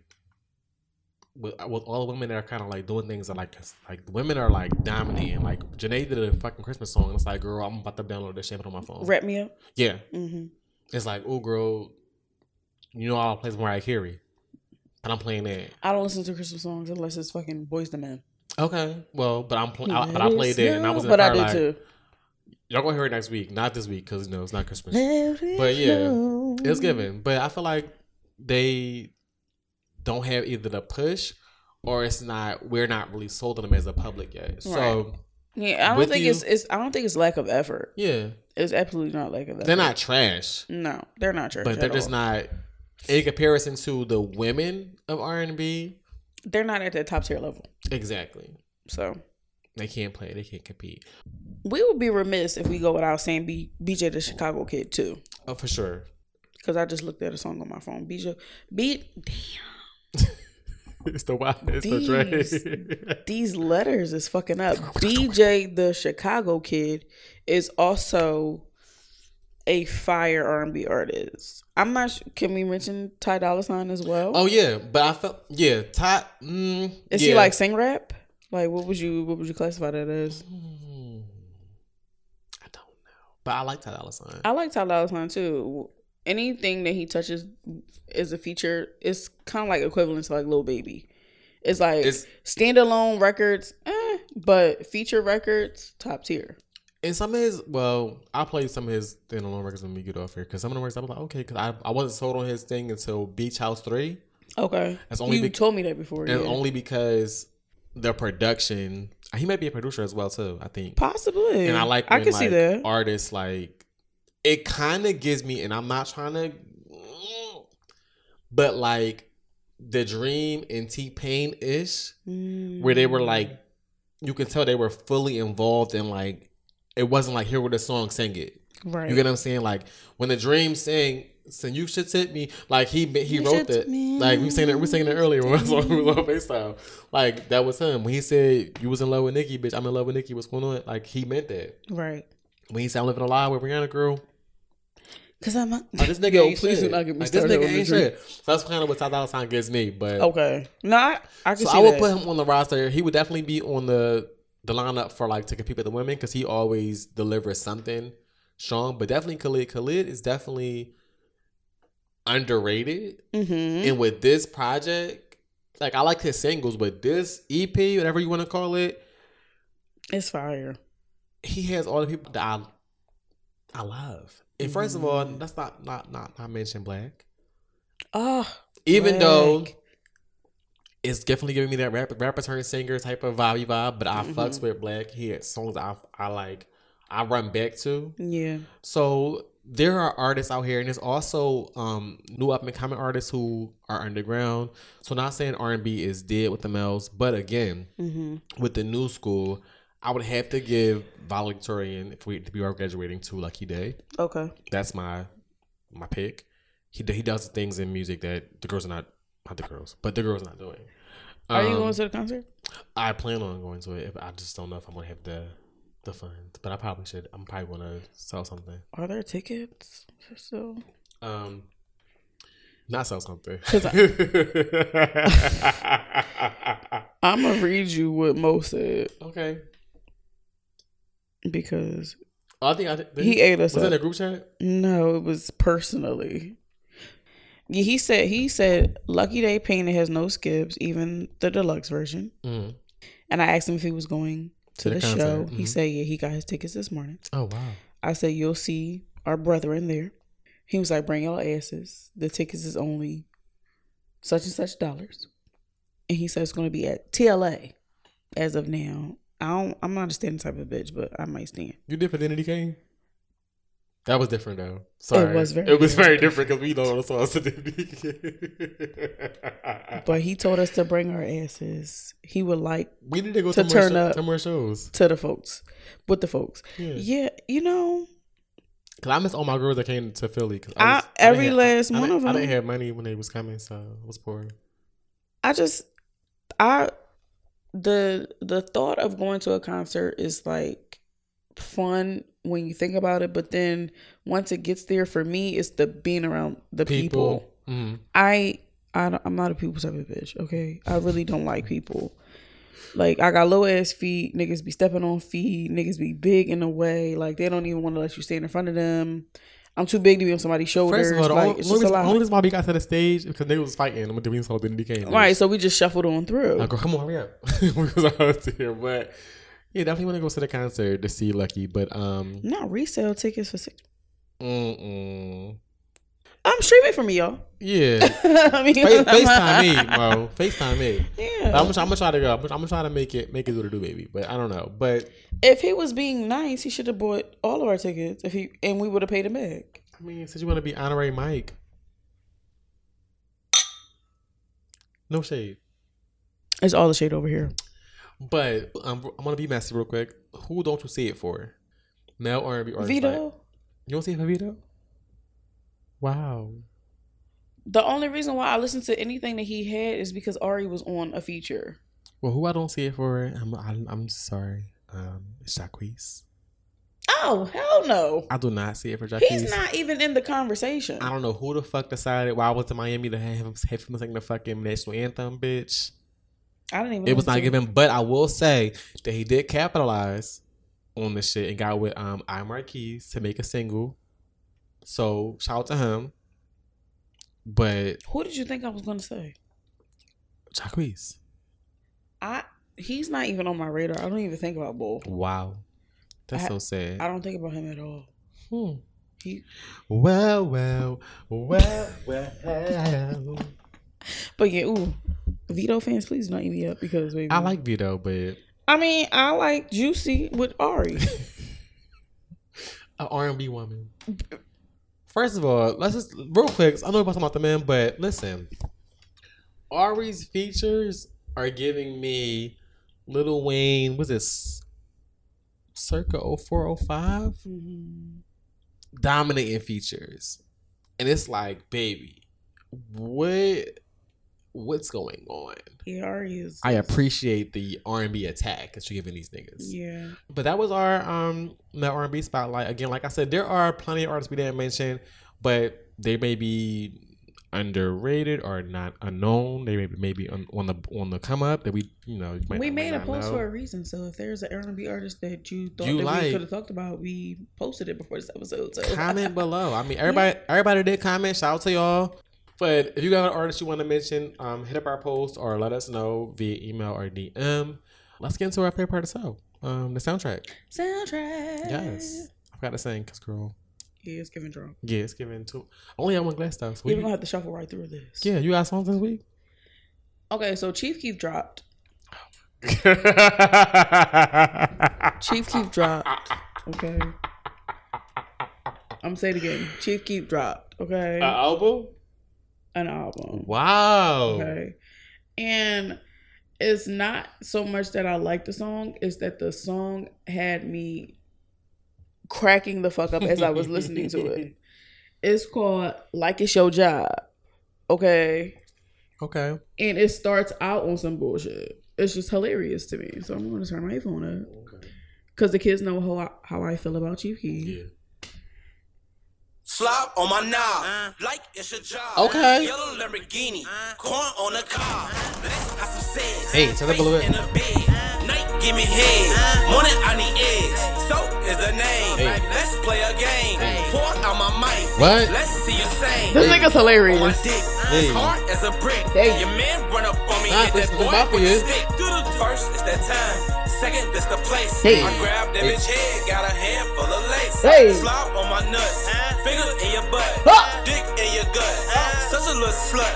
With, with all the women that are kind of like doing things that like like women are like dominating like Jhené did a fucking Christmas song it's like girl I'm about to download this shit on my phone Wrap me up. yeah hmm it's like, oh, girl, you know, I'll play Mariah Carey, but I'm playing that. I don't listen to Christmas songs unless it's fucking Boyz II Men. Okay, well, but I'm playing, but I played that, and I was in but the I car did like, too. y'all gonna hear it next week, not this week, because you know it's not Christmas. But But yeah, It's given, but I feel like they don't have either the push or it's not. We're not really sold on them as a public yet. So Yeah, I don't With think you- it's it's I don't think it's lack of effort. yeah, It's absolutely not lack of effort. they're not trash, No, they're not trash. but they're at just all. not. In comparison to the women of R and B, They're not at that top tier level. exactly. So They can't play. They can't compete. we would be remiss if we go without saying B, BJ the Chicago Kid too, Oh, for sure. because I just looked at a song on my phone. BJ, B, *laughs* It's the wild. It's These- the *laughs* Dre. these letters is fucking up. *laughs* BJ the Chicago Kid is also a fire R&B artist. I'm not. Sh- can we mention Ty Dolla Sign as well? oh yeah, but I felt yeah. Ty. Mm, is yeah. he like sing rap? Like what would you what would you classify that as? Mm, I don't know, but I like Ty Dolla Sign. I like Ty Dolla Sign too. Anything that he touches is a feature. It's kind of like equivalent to like Lil Baby. It's like It's- standalone records, eh, but feature records top tier. And some of his, well, I played some of his standalone records when we get off here because some of the records I was like, okay, because I, I wasn't sold on his thing until Beach House Three, Okay, That's only you bec- told me that before. and yeah. only because the production. He might be a producer as well too. I think. Possibly. And I like I can like, see that. artists like it kind of gives me, and I'm not trying to, but like the Dream and T Pain ish, where they were mm. like, you can tell they were fully involved in like, it wasn't like here with the song, sing it. right. You get what I'm saying? Like when the Dream sang. So you should tip me like he he You wrote should that me. like we saying it we saying it earlier when I was on, we was on FaceTime like that was him when he said you was in love with Nicki bitch I'm in love with Nicki what's going on like he meant that right. when he said I'm living a lie with Rihanna girl Cause I'm. A, like, this nigga *laughs* Yo, ain't please shit. do not get me like, this started nigga on the ain't shit so that's kind of what Ty Dolla Sign gives me but okay. No, I, I can so see I would that. put him on the roster he would definitely be on the the lineup for like to compete with the women because he always delivers something strong but definitely Khalid Khalid is definitely underrated mm-hmm. And with this project, like I like his singles, but this EP, whatever you want to call it, It's fire. he has all the people that I I love. And first of all, that's not not not not mention black. Oh, Even though Black. It's definitely giving me that rap, rapper turn singer type of vibe vibe, but I Mm-hmm. fucks with black. He has songs I I like. I run back to. yeah. So there are artists out here, and there's also um, new up and coming artists who are underground. So not saying R and B is dead with the males, but again, Mm-hmm. with the new school, I would have to give valedictorian if we if we are graduating to Lucky Daye. Okay. That's my my pick. He he does things in music that the girls are not not the girls, but the girls not doing. Are you Um, going to the concert? I plan on going to it. If I just don't know if I'm gonna have the the funds, but I probably should. I'm probably gonna sell something. Are there tickets? For so Um, not sell something. 'Cause *laughs* I'm gonna read you what Mo said okay. because Oh, I think I did, He ate us Was it up. a group chat? no, it was personally. Yeah, he said he said Lucky Daye Painted has no skips, even the deluxe version. Mm. And I asked him if he was going to, To the the, show. He mhm. said yeah, he got his tickets this morning. Oh wow. I said you'll see our brethren there. He was like, bring your asses. The tickets is only such and such dollars. And he said it's going to be at TLA as of now. I don't. I'm not a standing type of bitch, but I might stand. You did for the King? That was different though. Sorry. was very It was very different. different because we know the songs King. But he told us to bring our asses. He would like we need to go To to, turn more, up. to more shows. to the folks, with the folks. Yeah. Yeah, you know, Cause I miss all my girls that came to Philly. Cause I- was- every didn't last I, one didn't- of I them. didn't have money when they was coming, so I was poor. I just I the the thought of going to a concert is like fun when you think about it, but then once it gets there for me it's the being around the people. People. Mhm. I I don't- I'm not a people type of bitch, okay? I really don't like people. Like I got low ass feet, niggas be stepping on feet, niggas be big in the way, like they don't even want to let you stand in front of them. I'm too big to be on somebody's shoulders. First of all, like only, it's only just a reason, only reason why we got to the stage because they was fighting when we saw Fidelity King. right, so we just shuffled on through. I go, come on, hurry up. *laughs* because I was here. But yeah, definitely want to go to the concert to see Lucky. But um, Not resale tickets for six. mm-mm. I'm streaming for me, y'all. yeah, *laughs* I mean, Face, *laughs* FaceTime me, bro. FaceTime me. Yeah. I'm, gonna- I'm gonna try to go. I'm, gonna try to make it make it do to do, baby. But I don't know. But if he was being nice, he should have bought all of our tickets. If he and we would have paid him back. I mean, since you want to be honorary Mike, no shade. It's all the shade over here. But um, I'm gonna be messy real quick. Who don't you see it for? Male R&B artist. like- Vito. You don't see it for Vito? Wow. The only reason why I listened to anything that he had is because Ari was on a feature. Well, who I don't see it for, I'm I'm, I'm sorry. Um, it's Jacquees. Oh hell no! I do not see it for Jacquees. He's not even in the conversation. I don't know who the fuck decided why I went to Miami to have him, have him sing the fucking national anthem, bitch. I didn't even. It was not given, but I will say that he did capitalize on this shit and got with um I Marquise to make a single. So shout out to him. But Who did you think I was going to say? Jacquees, I. He's not even on my radar. I don't even think about Bull. wow, that's I- so sad. I don't think about him at all. Hmm. He. Well, well, well, well. *laughs* But yeah, ooh, Vito fans, please not eat me up because baby. I like Vito, but I mean, I like Juicy with Ari. *laughs* an R and B woman. First of all, let's just real quick. I know we're talking about the man, but listen, Ari's features are giving me Lil Wayne. Was this circa 0405? Mm-hmm. Dominating features, and it's like, baby, what? What's going on? yeah, Ari is. I appreciate the R and B attack that you're giving these niggas. Yeah. But that was our um that R and B spotlight. Again, like I said, there are plenty of artists we didn't mention, but they may be underrated or not unknown. They may be maybe on, on the on the come up that we you know you might we made a post know. for a reason. So if there's an R&B artist that you thought You that like- we could have talked about, we posted it before this episode. So comment *laughs* below. I mean, everybody everybody did comment. Shout out to y'all. But if you got an artist you want to mention, um, hit up our post or let us know via email or DM. Let's get into our favorite part of the show, um, the soundtrack. Soundtrack. Yes, I've got to sing because girl, Yeah, it's giving drunk. yeah, it's giving two. Only on one glass though. So We're gonna have to shuffle right through this. yeah, you got songs this week. Okay, so Chief Keef dropped. *laughs* Chief Keef dropped. Okay. I'm say it again. Chief Keef dropped. Okay. album. An album. Wow. Okay. And it's not so much that I like the song, it's that the song had me cracking the fuck up as I was listening to it. *laughs* It's called Like It's Your Job. Okay. Okay. And it starts out on some bullshit. It's just hilarious to me. So I'm going to turn my phone up. Okay. Because the kids know how I, how I feel about Chief Keef. Yeah. Slop on my knob, uh. like it's your job. Okay. Yellow Lamborghini, uh. corn on the car. Let's have some sex. Hey, turn up a little bit. In the bed. Night, give me head. Uh. Morning, I need eggs. So is the name. Hey. Let's play a game. Pour out my mic. What? Let's see you sing. This nigga's On my hilarious. dick, Hey. as hard as a brick. Hey. Your man run up on me, Nah, hit this that is boy about for with you. the stick. First, it's that time. Second, this the place. Hey. I grab that Hey. bitch head, got a handful of lace. Hey. Slop on my nuts, fingers in your butt, Ah. dick in your gut. Such a little slut.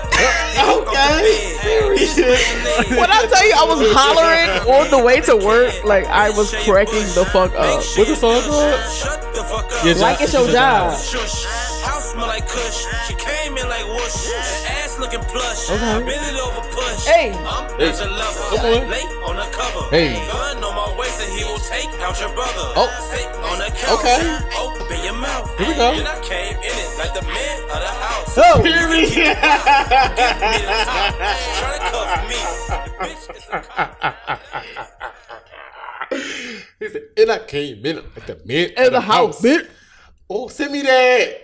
Okay. When I tell you I was hollering on the way to work, like I was cracking the fuck up. What's the song called? Shut the fuck up. Like it's your job. Shush. House smell like kush. She came in like whoosh. Ass looking plush. Okay. Bend it over push. Hey. I'm Hey. not your lover. Come on. Late on the cover. Hey. Gun on my waist and he will take out your brother. Oh. Sit on the couch. Okay. Open your mouth. Here we go. And I came in it like the man of the house. Oh. Give me the top. Tryna cuff me. The bitch is a cop. He said, and I came in at the mid In the house, bitch. Oh, send me that.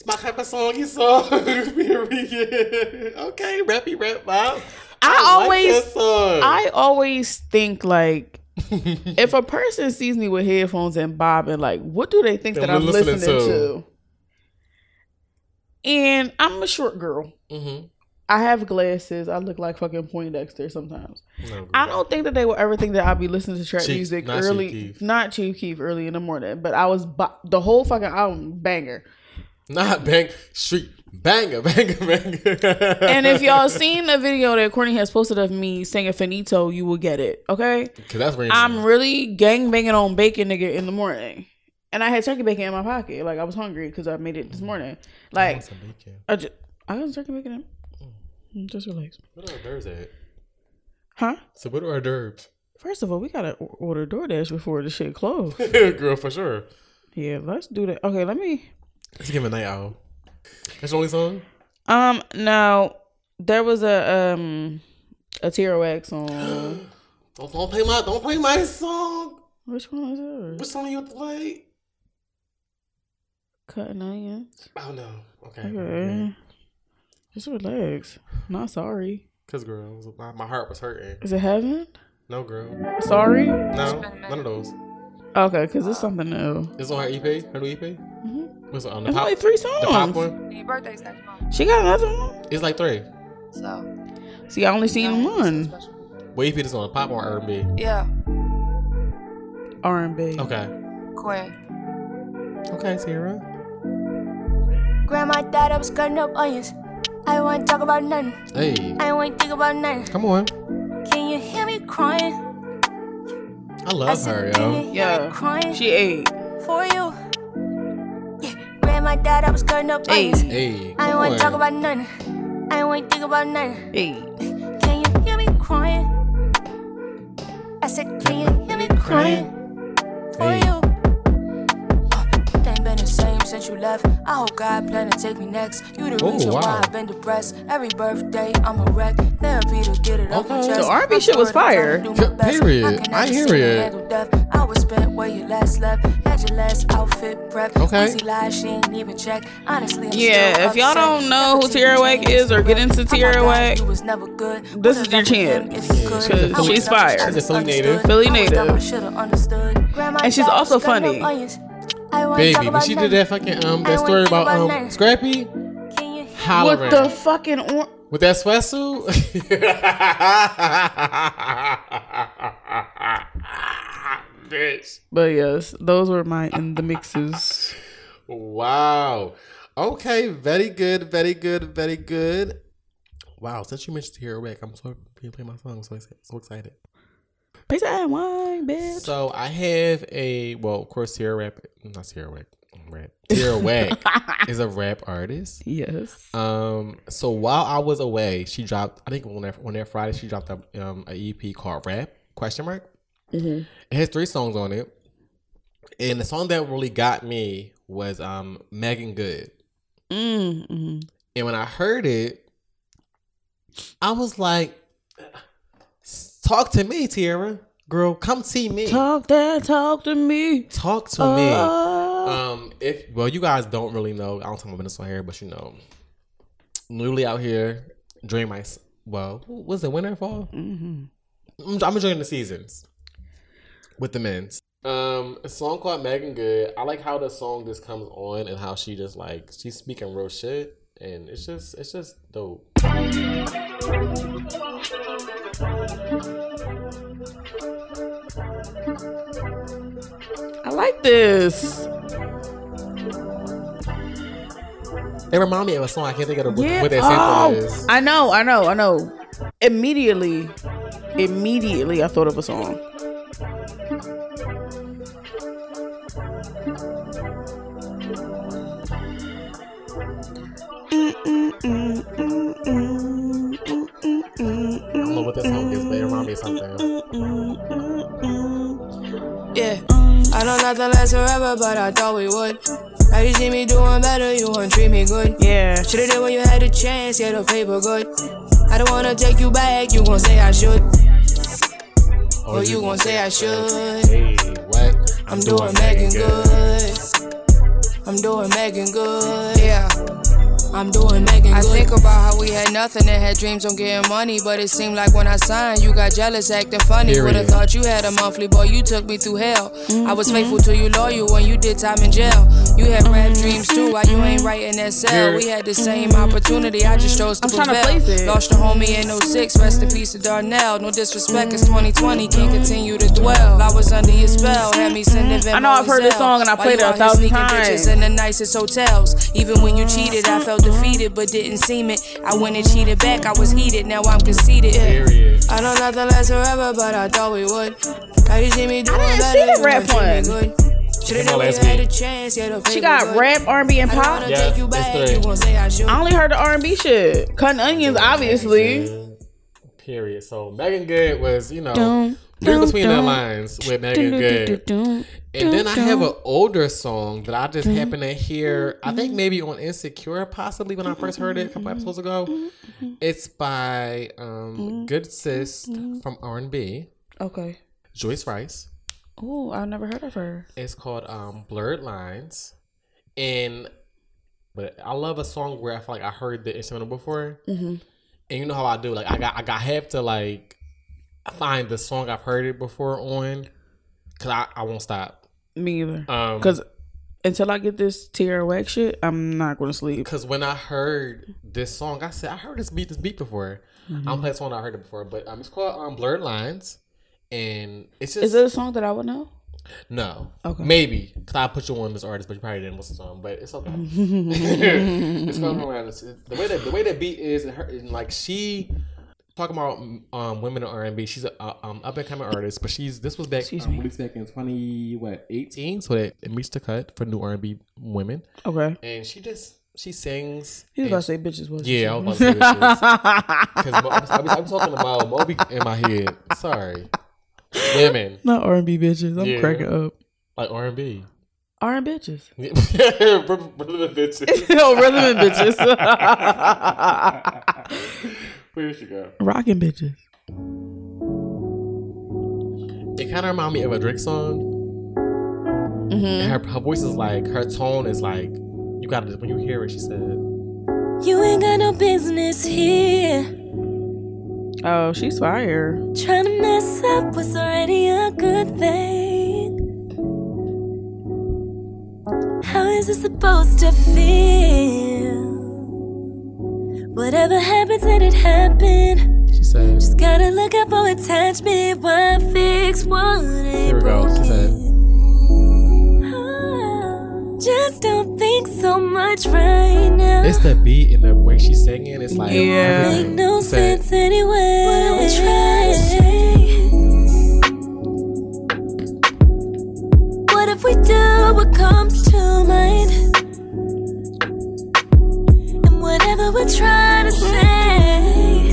It's my type of song you saw. *laughs* Period. okay, rappy rap vibes. I always- like. I always think like if a person sees me with headphones and bobbing, like what do they think Then that I'm listening, listening to? to. And I'm a short girl. mm-hmm. I have glasses. I look like fucking Poindexter sometimes. no, I don't think that they will ever think that I'll be listening to trap Chief- music not early, Keef. not Chief Keef early in the morning. But I was bo- the whole fucking album banger. Not bang street banger *laughs* banger banger. And if y'all seen the video that Courtney has posted of me singing Finito, you will get it. Okay, Cause that's where I'm really gang banging on bacon nigga in the morning, and I had turkey bacon in my pocket. Like I was hungry because I made it this morning. Like some bacon. I just I got turkey bacon. In. Mm, Just relax, What are hors d'oeuvres at? huh? So what are hors d'oeuvres? First of all, we gotta order DoorDash before the shit close. *laughs* Girl, for sure. yeah, let's do that. Okay, let me. Let's give him a night owl. That's the only song. Um, no, there was a um a TRX song. *gasps* Don't, don't play my don't play my song. Which one is it? What song you have to play? Cutting onions. Oh no. Okay. Okay. Just relax. Not sorry. Cause girl, my, my heart was hurting. Is it heaven? No girl. Sorry. No, none of those. Okay, because it's something new. It's on her EP. Her new EP. Mhm. What's it on the It's pop? only three songs. The pop songs. one. Your birthday's next month, She got another one. It's like three. so See, I only seen one. special. What EP is on? Pop or R&B? Yeah, R and B. Okay. Queen. Okay, Sierra. Grandma thought I was cutting up onions. I want to talk about nothing. Hey, I want to think about nothing. come on. Can you hear me crying? I I love said, her, Can yo. you hear Yeah. me crying She ate. for you? Yeah. Grandma thought I was cutting up Hey. onions. Hey, I come wanna talk about nothing. I want to think about nothing. Hey. Can you hear me crying? I said, Can you hear me crying for you? Since you left. I hope God plan to take me next. You the Oh, reason wow. why I've been depressed. Every birthday, I'm a wreck. Therapy to get it off my Okay. chest. The R&B shit was sorry, fire. to do my best. Period. can I hear see it. I was spent where you last slept. Had your last outfit prep. Okay. Easy lies, she ain't even check. Honestly, I'm Yeah, still if y'all upset. don't know who Never Tierra seen Whack is or get into rep. Tierra I Whack, was never good. this is your left with him chance. if you Yeah, could. she's a I Philly- was she's fire. never She's a Philly native. Philly I was dumb, I native. Grandma And she's also was cutting up funny. Onions. I wanna Baby, talk when she did that fucking um that story about about um nothing. Scrappy, Can you hear hollering with the fucking or- with that sweatsuit. *laughs* Bitch. But yes, those were my in the mixes. Wow. Okay, very good, very good, very good. Wow, since you mentioned Tierra Whack, I'm so happy to play my song. I'm so excited. So excited. Pizza and wine, bitch. So I have a well, of course, Tierra Rap, not Tierra Whack, rap. Tierra Whack is a rap artist. Yes. Um. So while I was away, she dropped. I think on that on that Friday, she dropped a um a EP called Rap question mark. Mhm. It has three songs on it, and the song that really got me was um Meagan Good. Mm-hmm. And when I heard it, I was like, "Talk to me, Tiara. girl. Come see me. Talk that talk to me. Talk to me." Uh, Um, if well, you guys don't really know. I don't talk about on here, but you know, newly out here, during my well, was it winter fall? mhm. I'm, I'm enjoying the seasons with the men's. Um, a song called Meagan Good. I like how the song just comes on and how she just like she's speaking real shit, and it's just it's just dope. I like this. It remind me of a song I can't think of the, Yeah. what that sample Oh, is. I know, I know, I know. Immediately, immediately, I thought of a song. Yeah, I know nothing lasts forever, but I thought we would. Now you see me doing better, you wanna treat me good. Yeah. Should've did when you had a chance, yeah, the paper good. I don't wanna take you back, you gon' say I should. Oh, or you gon' say I should. Hey, what? I'm doing Meagan good. I'm doing Meagan good. Yeah. I'm doing Meagan I think about how we had nothing and had dreams on getting money, but it seemed like when I signed, you got jealous, acting funny. Would've thought you had a monthly, boy, you took me through hell. I was mm-hmm. faithful to you, loyal when you did time in jail. You had mm-hmm. rap dreams too, why you ain't writing in that cell? We had the same opportunity, I just chose to I'm tryna prevail. place it. Lost a homie in 06, rest in peace to Darnell. No disrespect, it's 2020, can't mm-hmm. continue to dwell. I was under your spell, had me sending I know I've heard this song and I played it a out here thousand sneaking times. bitches in the nicest hotels. Even when you cheated, I felt defeated, but didn't seem it. I went and cheated back, I was heated, now I'm conceited. Period. I know nothing lasts forever, but I thought we would. Now you see me doing didn't better, see the rap wanna one. good. Should've Came done out when you last had a week. chance, yeah, the She got rap, R&B, and I pop. Yeah, it's three. you gon' say I. I only heard the R&B shit. Cutting onions, obviously. Period. So Meagan Good was, you know, Dun, read dun, between the lines with Meagan Good. And then I have an older song that I just happened to hear. I think maybe on Insecure, possibly when I first heard it a couple episodes ago. It's by um, Good Sis from R and B, Okay. Joyce Wrice. Oh, I've never heard of her. It's called um, Blurred Lines, and but I love a song where I feel like I heard the instrumental before, Mm-hmm. and you know how I do. Like I got I got have to like find the song I've heard it before on, cause I, I won't stop. Me either. Um, Because until I get this Tierra Whack shit, I'm not going to sleep. Cause when I heard this song, I said I heard this beat, this beat before. Mm-hmm. I'm playing song I heard it before, but um, it's called um, Blurred Lines, and it's just Is it a song that I would know? no, Okay. maybe cause I put you on this artist, but you probably didn't listen to him, but it's okay. *laughs* *laughs* it's called Blurred Lines. The way that the way that beat is, and her, and like she talking about um women in R and B. She's a uh, um up and coming artist, but she's this was back Excuse um, me. released back in twenty what eighteen, so that it meets the cut for new R and B women, Okay. and she just she sings. He was and- about to say bitches, wasn't Yeah, I was about to say bitches. Because I'm, I'm talking about Moby in my head. Sorry, women Not R&B bitches. I'm Yeah. cracking up. like R and B. R&B bitches. *laughs* Relevant bitches. no, *laughs* relevant bitches. *laughs* Where she go? Rocking bitches. It kind of remind me of a Drake song. Mm-hmm. And her her voice is like her tone is like you got to when you hear it. She said, You ain't got no business here. Oh, she's fire. Trying to mess up what's already a good thing. How is it supposed to feel? Whatever happens, let it happen. She said. Just gotta look out for attachment. Why fix what Here ain't we go. She said. broken? Just don't think so much right now. It's the beat and the way she's singing. It's like Yeah. Make everything. no She said, sense anyway. What are we trying to say? What if we do what comes to mind? And we're trying to say,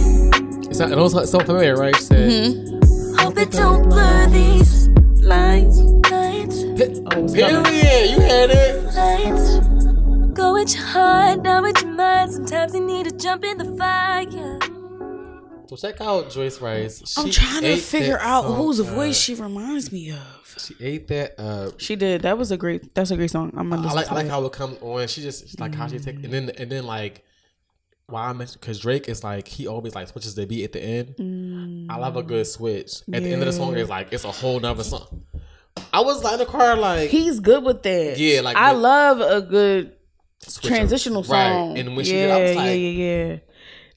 It's not, it also so familiar, right? She said. Mm-hmm. hope it don't blur these lines. Lines, Period. You had it. lines. Go with your heart, not with your mind. Sometimes you need to jump in the fire. So check out Joyce Wrice. She I'm trying to figure out song whose up. voice she reminds me of. She ate that up. She did. That was a great. That's a great song. I'm gonna I like I like it. how it comes on. She just like how she take and then and then like why I mentioned because Drake is like he always like switches the beat at the end. I love a good switch. At the end of the song, Yeah. it's like it's a whole nother song. I was like in the car like He's good with that. Yeah, like I love a good up. transitional Right. song. And when she yeah, I was like, yeah, yeah, yeah.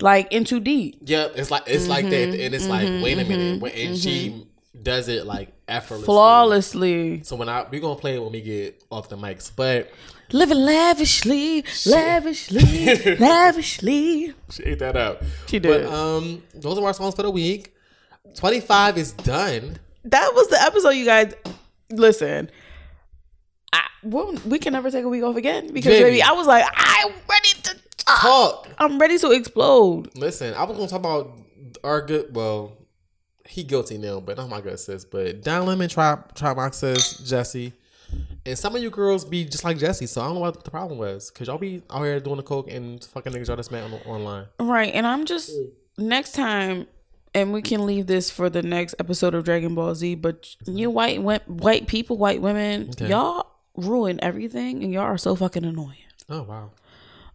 Like in too deep. Yep, it's like it's like that, and it's like mhm, wait a minute, mhm, when- and she does it like effortlessly, Flawlessly. So when I we gonna play it when we get off the mics, but Living lavishly, lavishly, *laughs* lavishly. she ate that up. She did. But um, those are our songs for the week. Twenty five is done. That was the episode, you guys. Listen, I, we we can never take a week off again because Baby. baby, I was like, I'm ready to talk. Talk. I'm ready to explode. Listen, I was gonna talk about our good. Well, he guilty now, but not my good sis. But Don Lemon, Trap, Trap Box says Jesse, and some of you girls be just like Jesse. So I don't know what the problem was, cause y'all be out here doing the coke and fucking niggas y'all just met on, online. Right, and I'm just next time, and we can leave this for the next episode of Dragon Ball Z. But you white white, people, white women, Okay. y'all ruin everything, and y'all are so fucking annoying. Oh wow.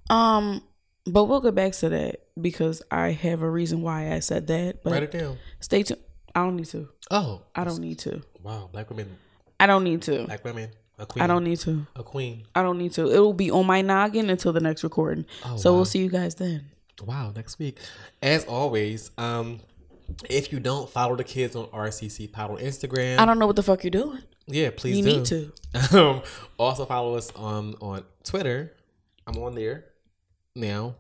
Um, but we'll get back to that because I have a reason why I said that. But Write it down. Stay tuned. I don't need to. Oh, I don't need to. Wow, black women, I don't need to. black women, a queen. I don't need to. a queen. I don't need to. It will be on my noggin until the next recording. Oh, so wow. we'll see you guys then. Wow, next week. As always, um, if you don't follow the kids on RCC Pod on Instagram, I don't know what the fuck you're doing. Yeah, please You do. need to. *laughs* Um, also follow us on on Twitter. I'm on there now.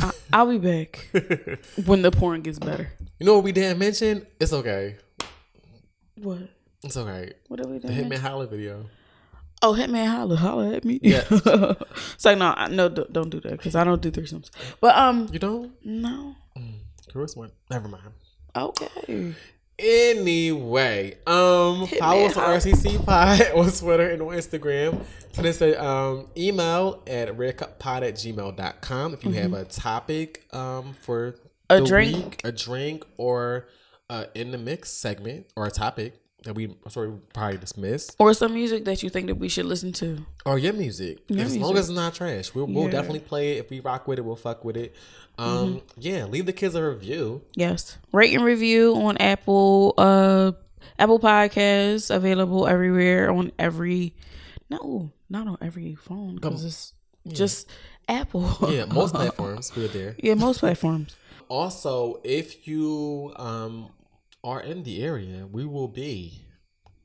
I, I'll be back *laughs* when the porn gets better. You know what we didn't mention? It's okay. What? It's okay. What did we The do Hitman mention? Holla video. Oh, hit Hitman, holla, holla at me. Yeah. *laughs* it's like no, I- no, don't don't do that because I don't do threesomes. But um, You don't? no. Chris went. Never mind. Okay. Anyway, um, Hitman follow us on RCC Pod *laughs* on Twitter and on Instagram. Send us a um, email at redcuppod at gmail.com if you have a topic um, for Mm-hmm. A drink. week, a drink, or uh, in the mix segment or a topic that we sorry probably dismissed. Or some music that you think that we should listen to. Or your music. Your as long as it's not trash. We'll, we'll Yeah. definitely play it. If we rock with it, we'll fuck with it. Um, Mhm. Yeah, leave the kids a review. Yes. Rate and review on Apple uh Apple Podcasts available everywhere on every no, not on every phone because it's just Apple. Yeah, most *laughs* platforms, we're there. Yeah, most platforms. Also, if you um are in the area, we will be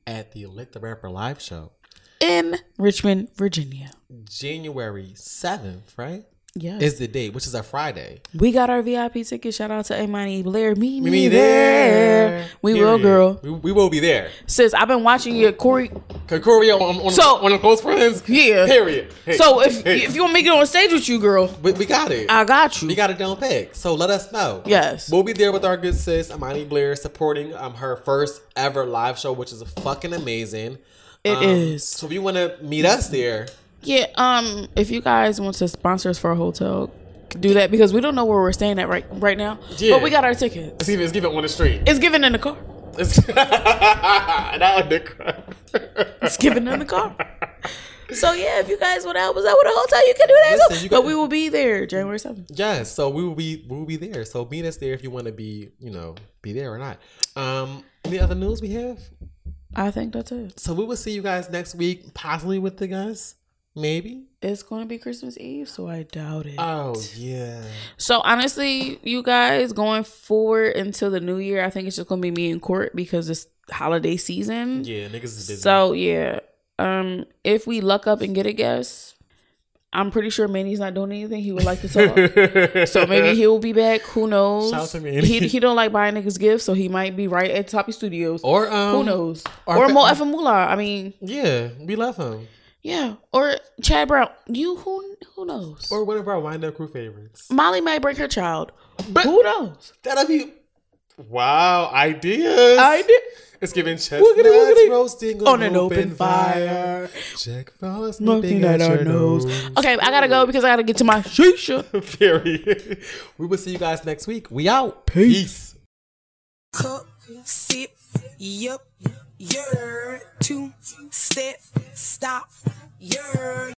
at the Lick the Rapper live show In Richmond, Virginia. January 7th, right? Yes. Is the date, which is a Friday. We got our VIP ticket. Shout out to Imani Blair. Meet me, Me there. We will, girl. We, we will be there. Sis, I've been watching your Corey. Corey on, on, So- on the close friends. Yeah. Period. Hey, So if hey. if you want me to get on stage with you, girl, we, we got it. I got you. We got it down pack. So let us know. Yes. We'll be there with our good sis, Amani Blair, supporting um her first ever live show, which is fucking amazing. It is. is. So if you want to meet us there, Yeah, um, if you guys want to sponsor us for a hotel, do that because we don't know where we're staying at right right now. Yeah. But we got our tickets. let's give it, let's on the street. It's given in the car. It's *laughs* not on the crowd. It's given in the car. So yeah, if you guys want to help us out with a hotel, you can do that. Listen, you but we will be there January seventh. Yes, so we will be we will be there. So meet us there if you want to be, you know, be there or not. Um, any other news we have? I think that's it. So we will see you guys next week, possibly with the guys. Maybe. It's going to be Christmas Eve, so I doubt it. Oh yeah. So honestly, you guys going forward until the new year, I think it's just gonna be me in court because it's holiday season. Yeah, niggas is busy. So yeah, um, if we luck up and get a guest, I'm pretty sure Manny's not doing anything. He would like to talk, *laughs* so maybe he'll be back. Who knows? Shout out to Manny. He he don't like buying niggas gifts, so he might be right at Toppy Studios. Or um, who knows? or Or, Mo Moolah. I mean, Yeah, we love him. Yeah. Or Chad Brown. You who who knows? Or one of our wind up crew favorites. Molly might break her child. But who knows? That'll be wow ideas. Idea. It's giving chestnuts Woogity, woogity. roasting On an open fire. Jack Frost Smoking nipping at at our nose. nose. Okay, I gotta go because I gotta get to my shisha. *laughs* Period. We will see you guys next week. We out. Peace. cup, sip, yup, yer, two, step, stop, yer.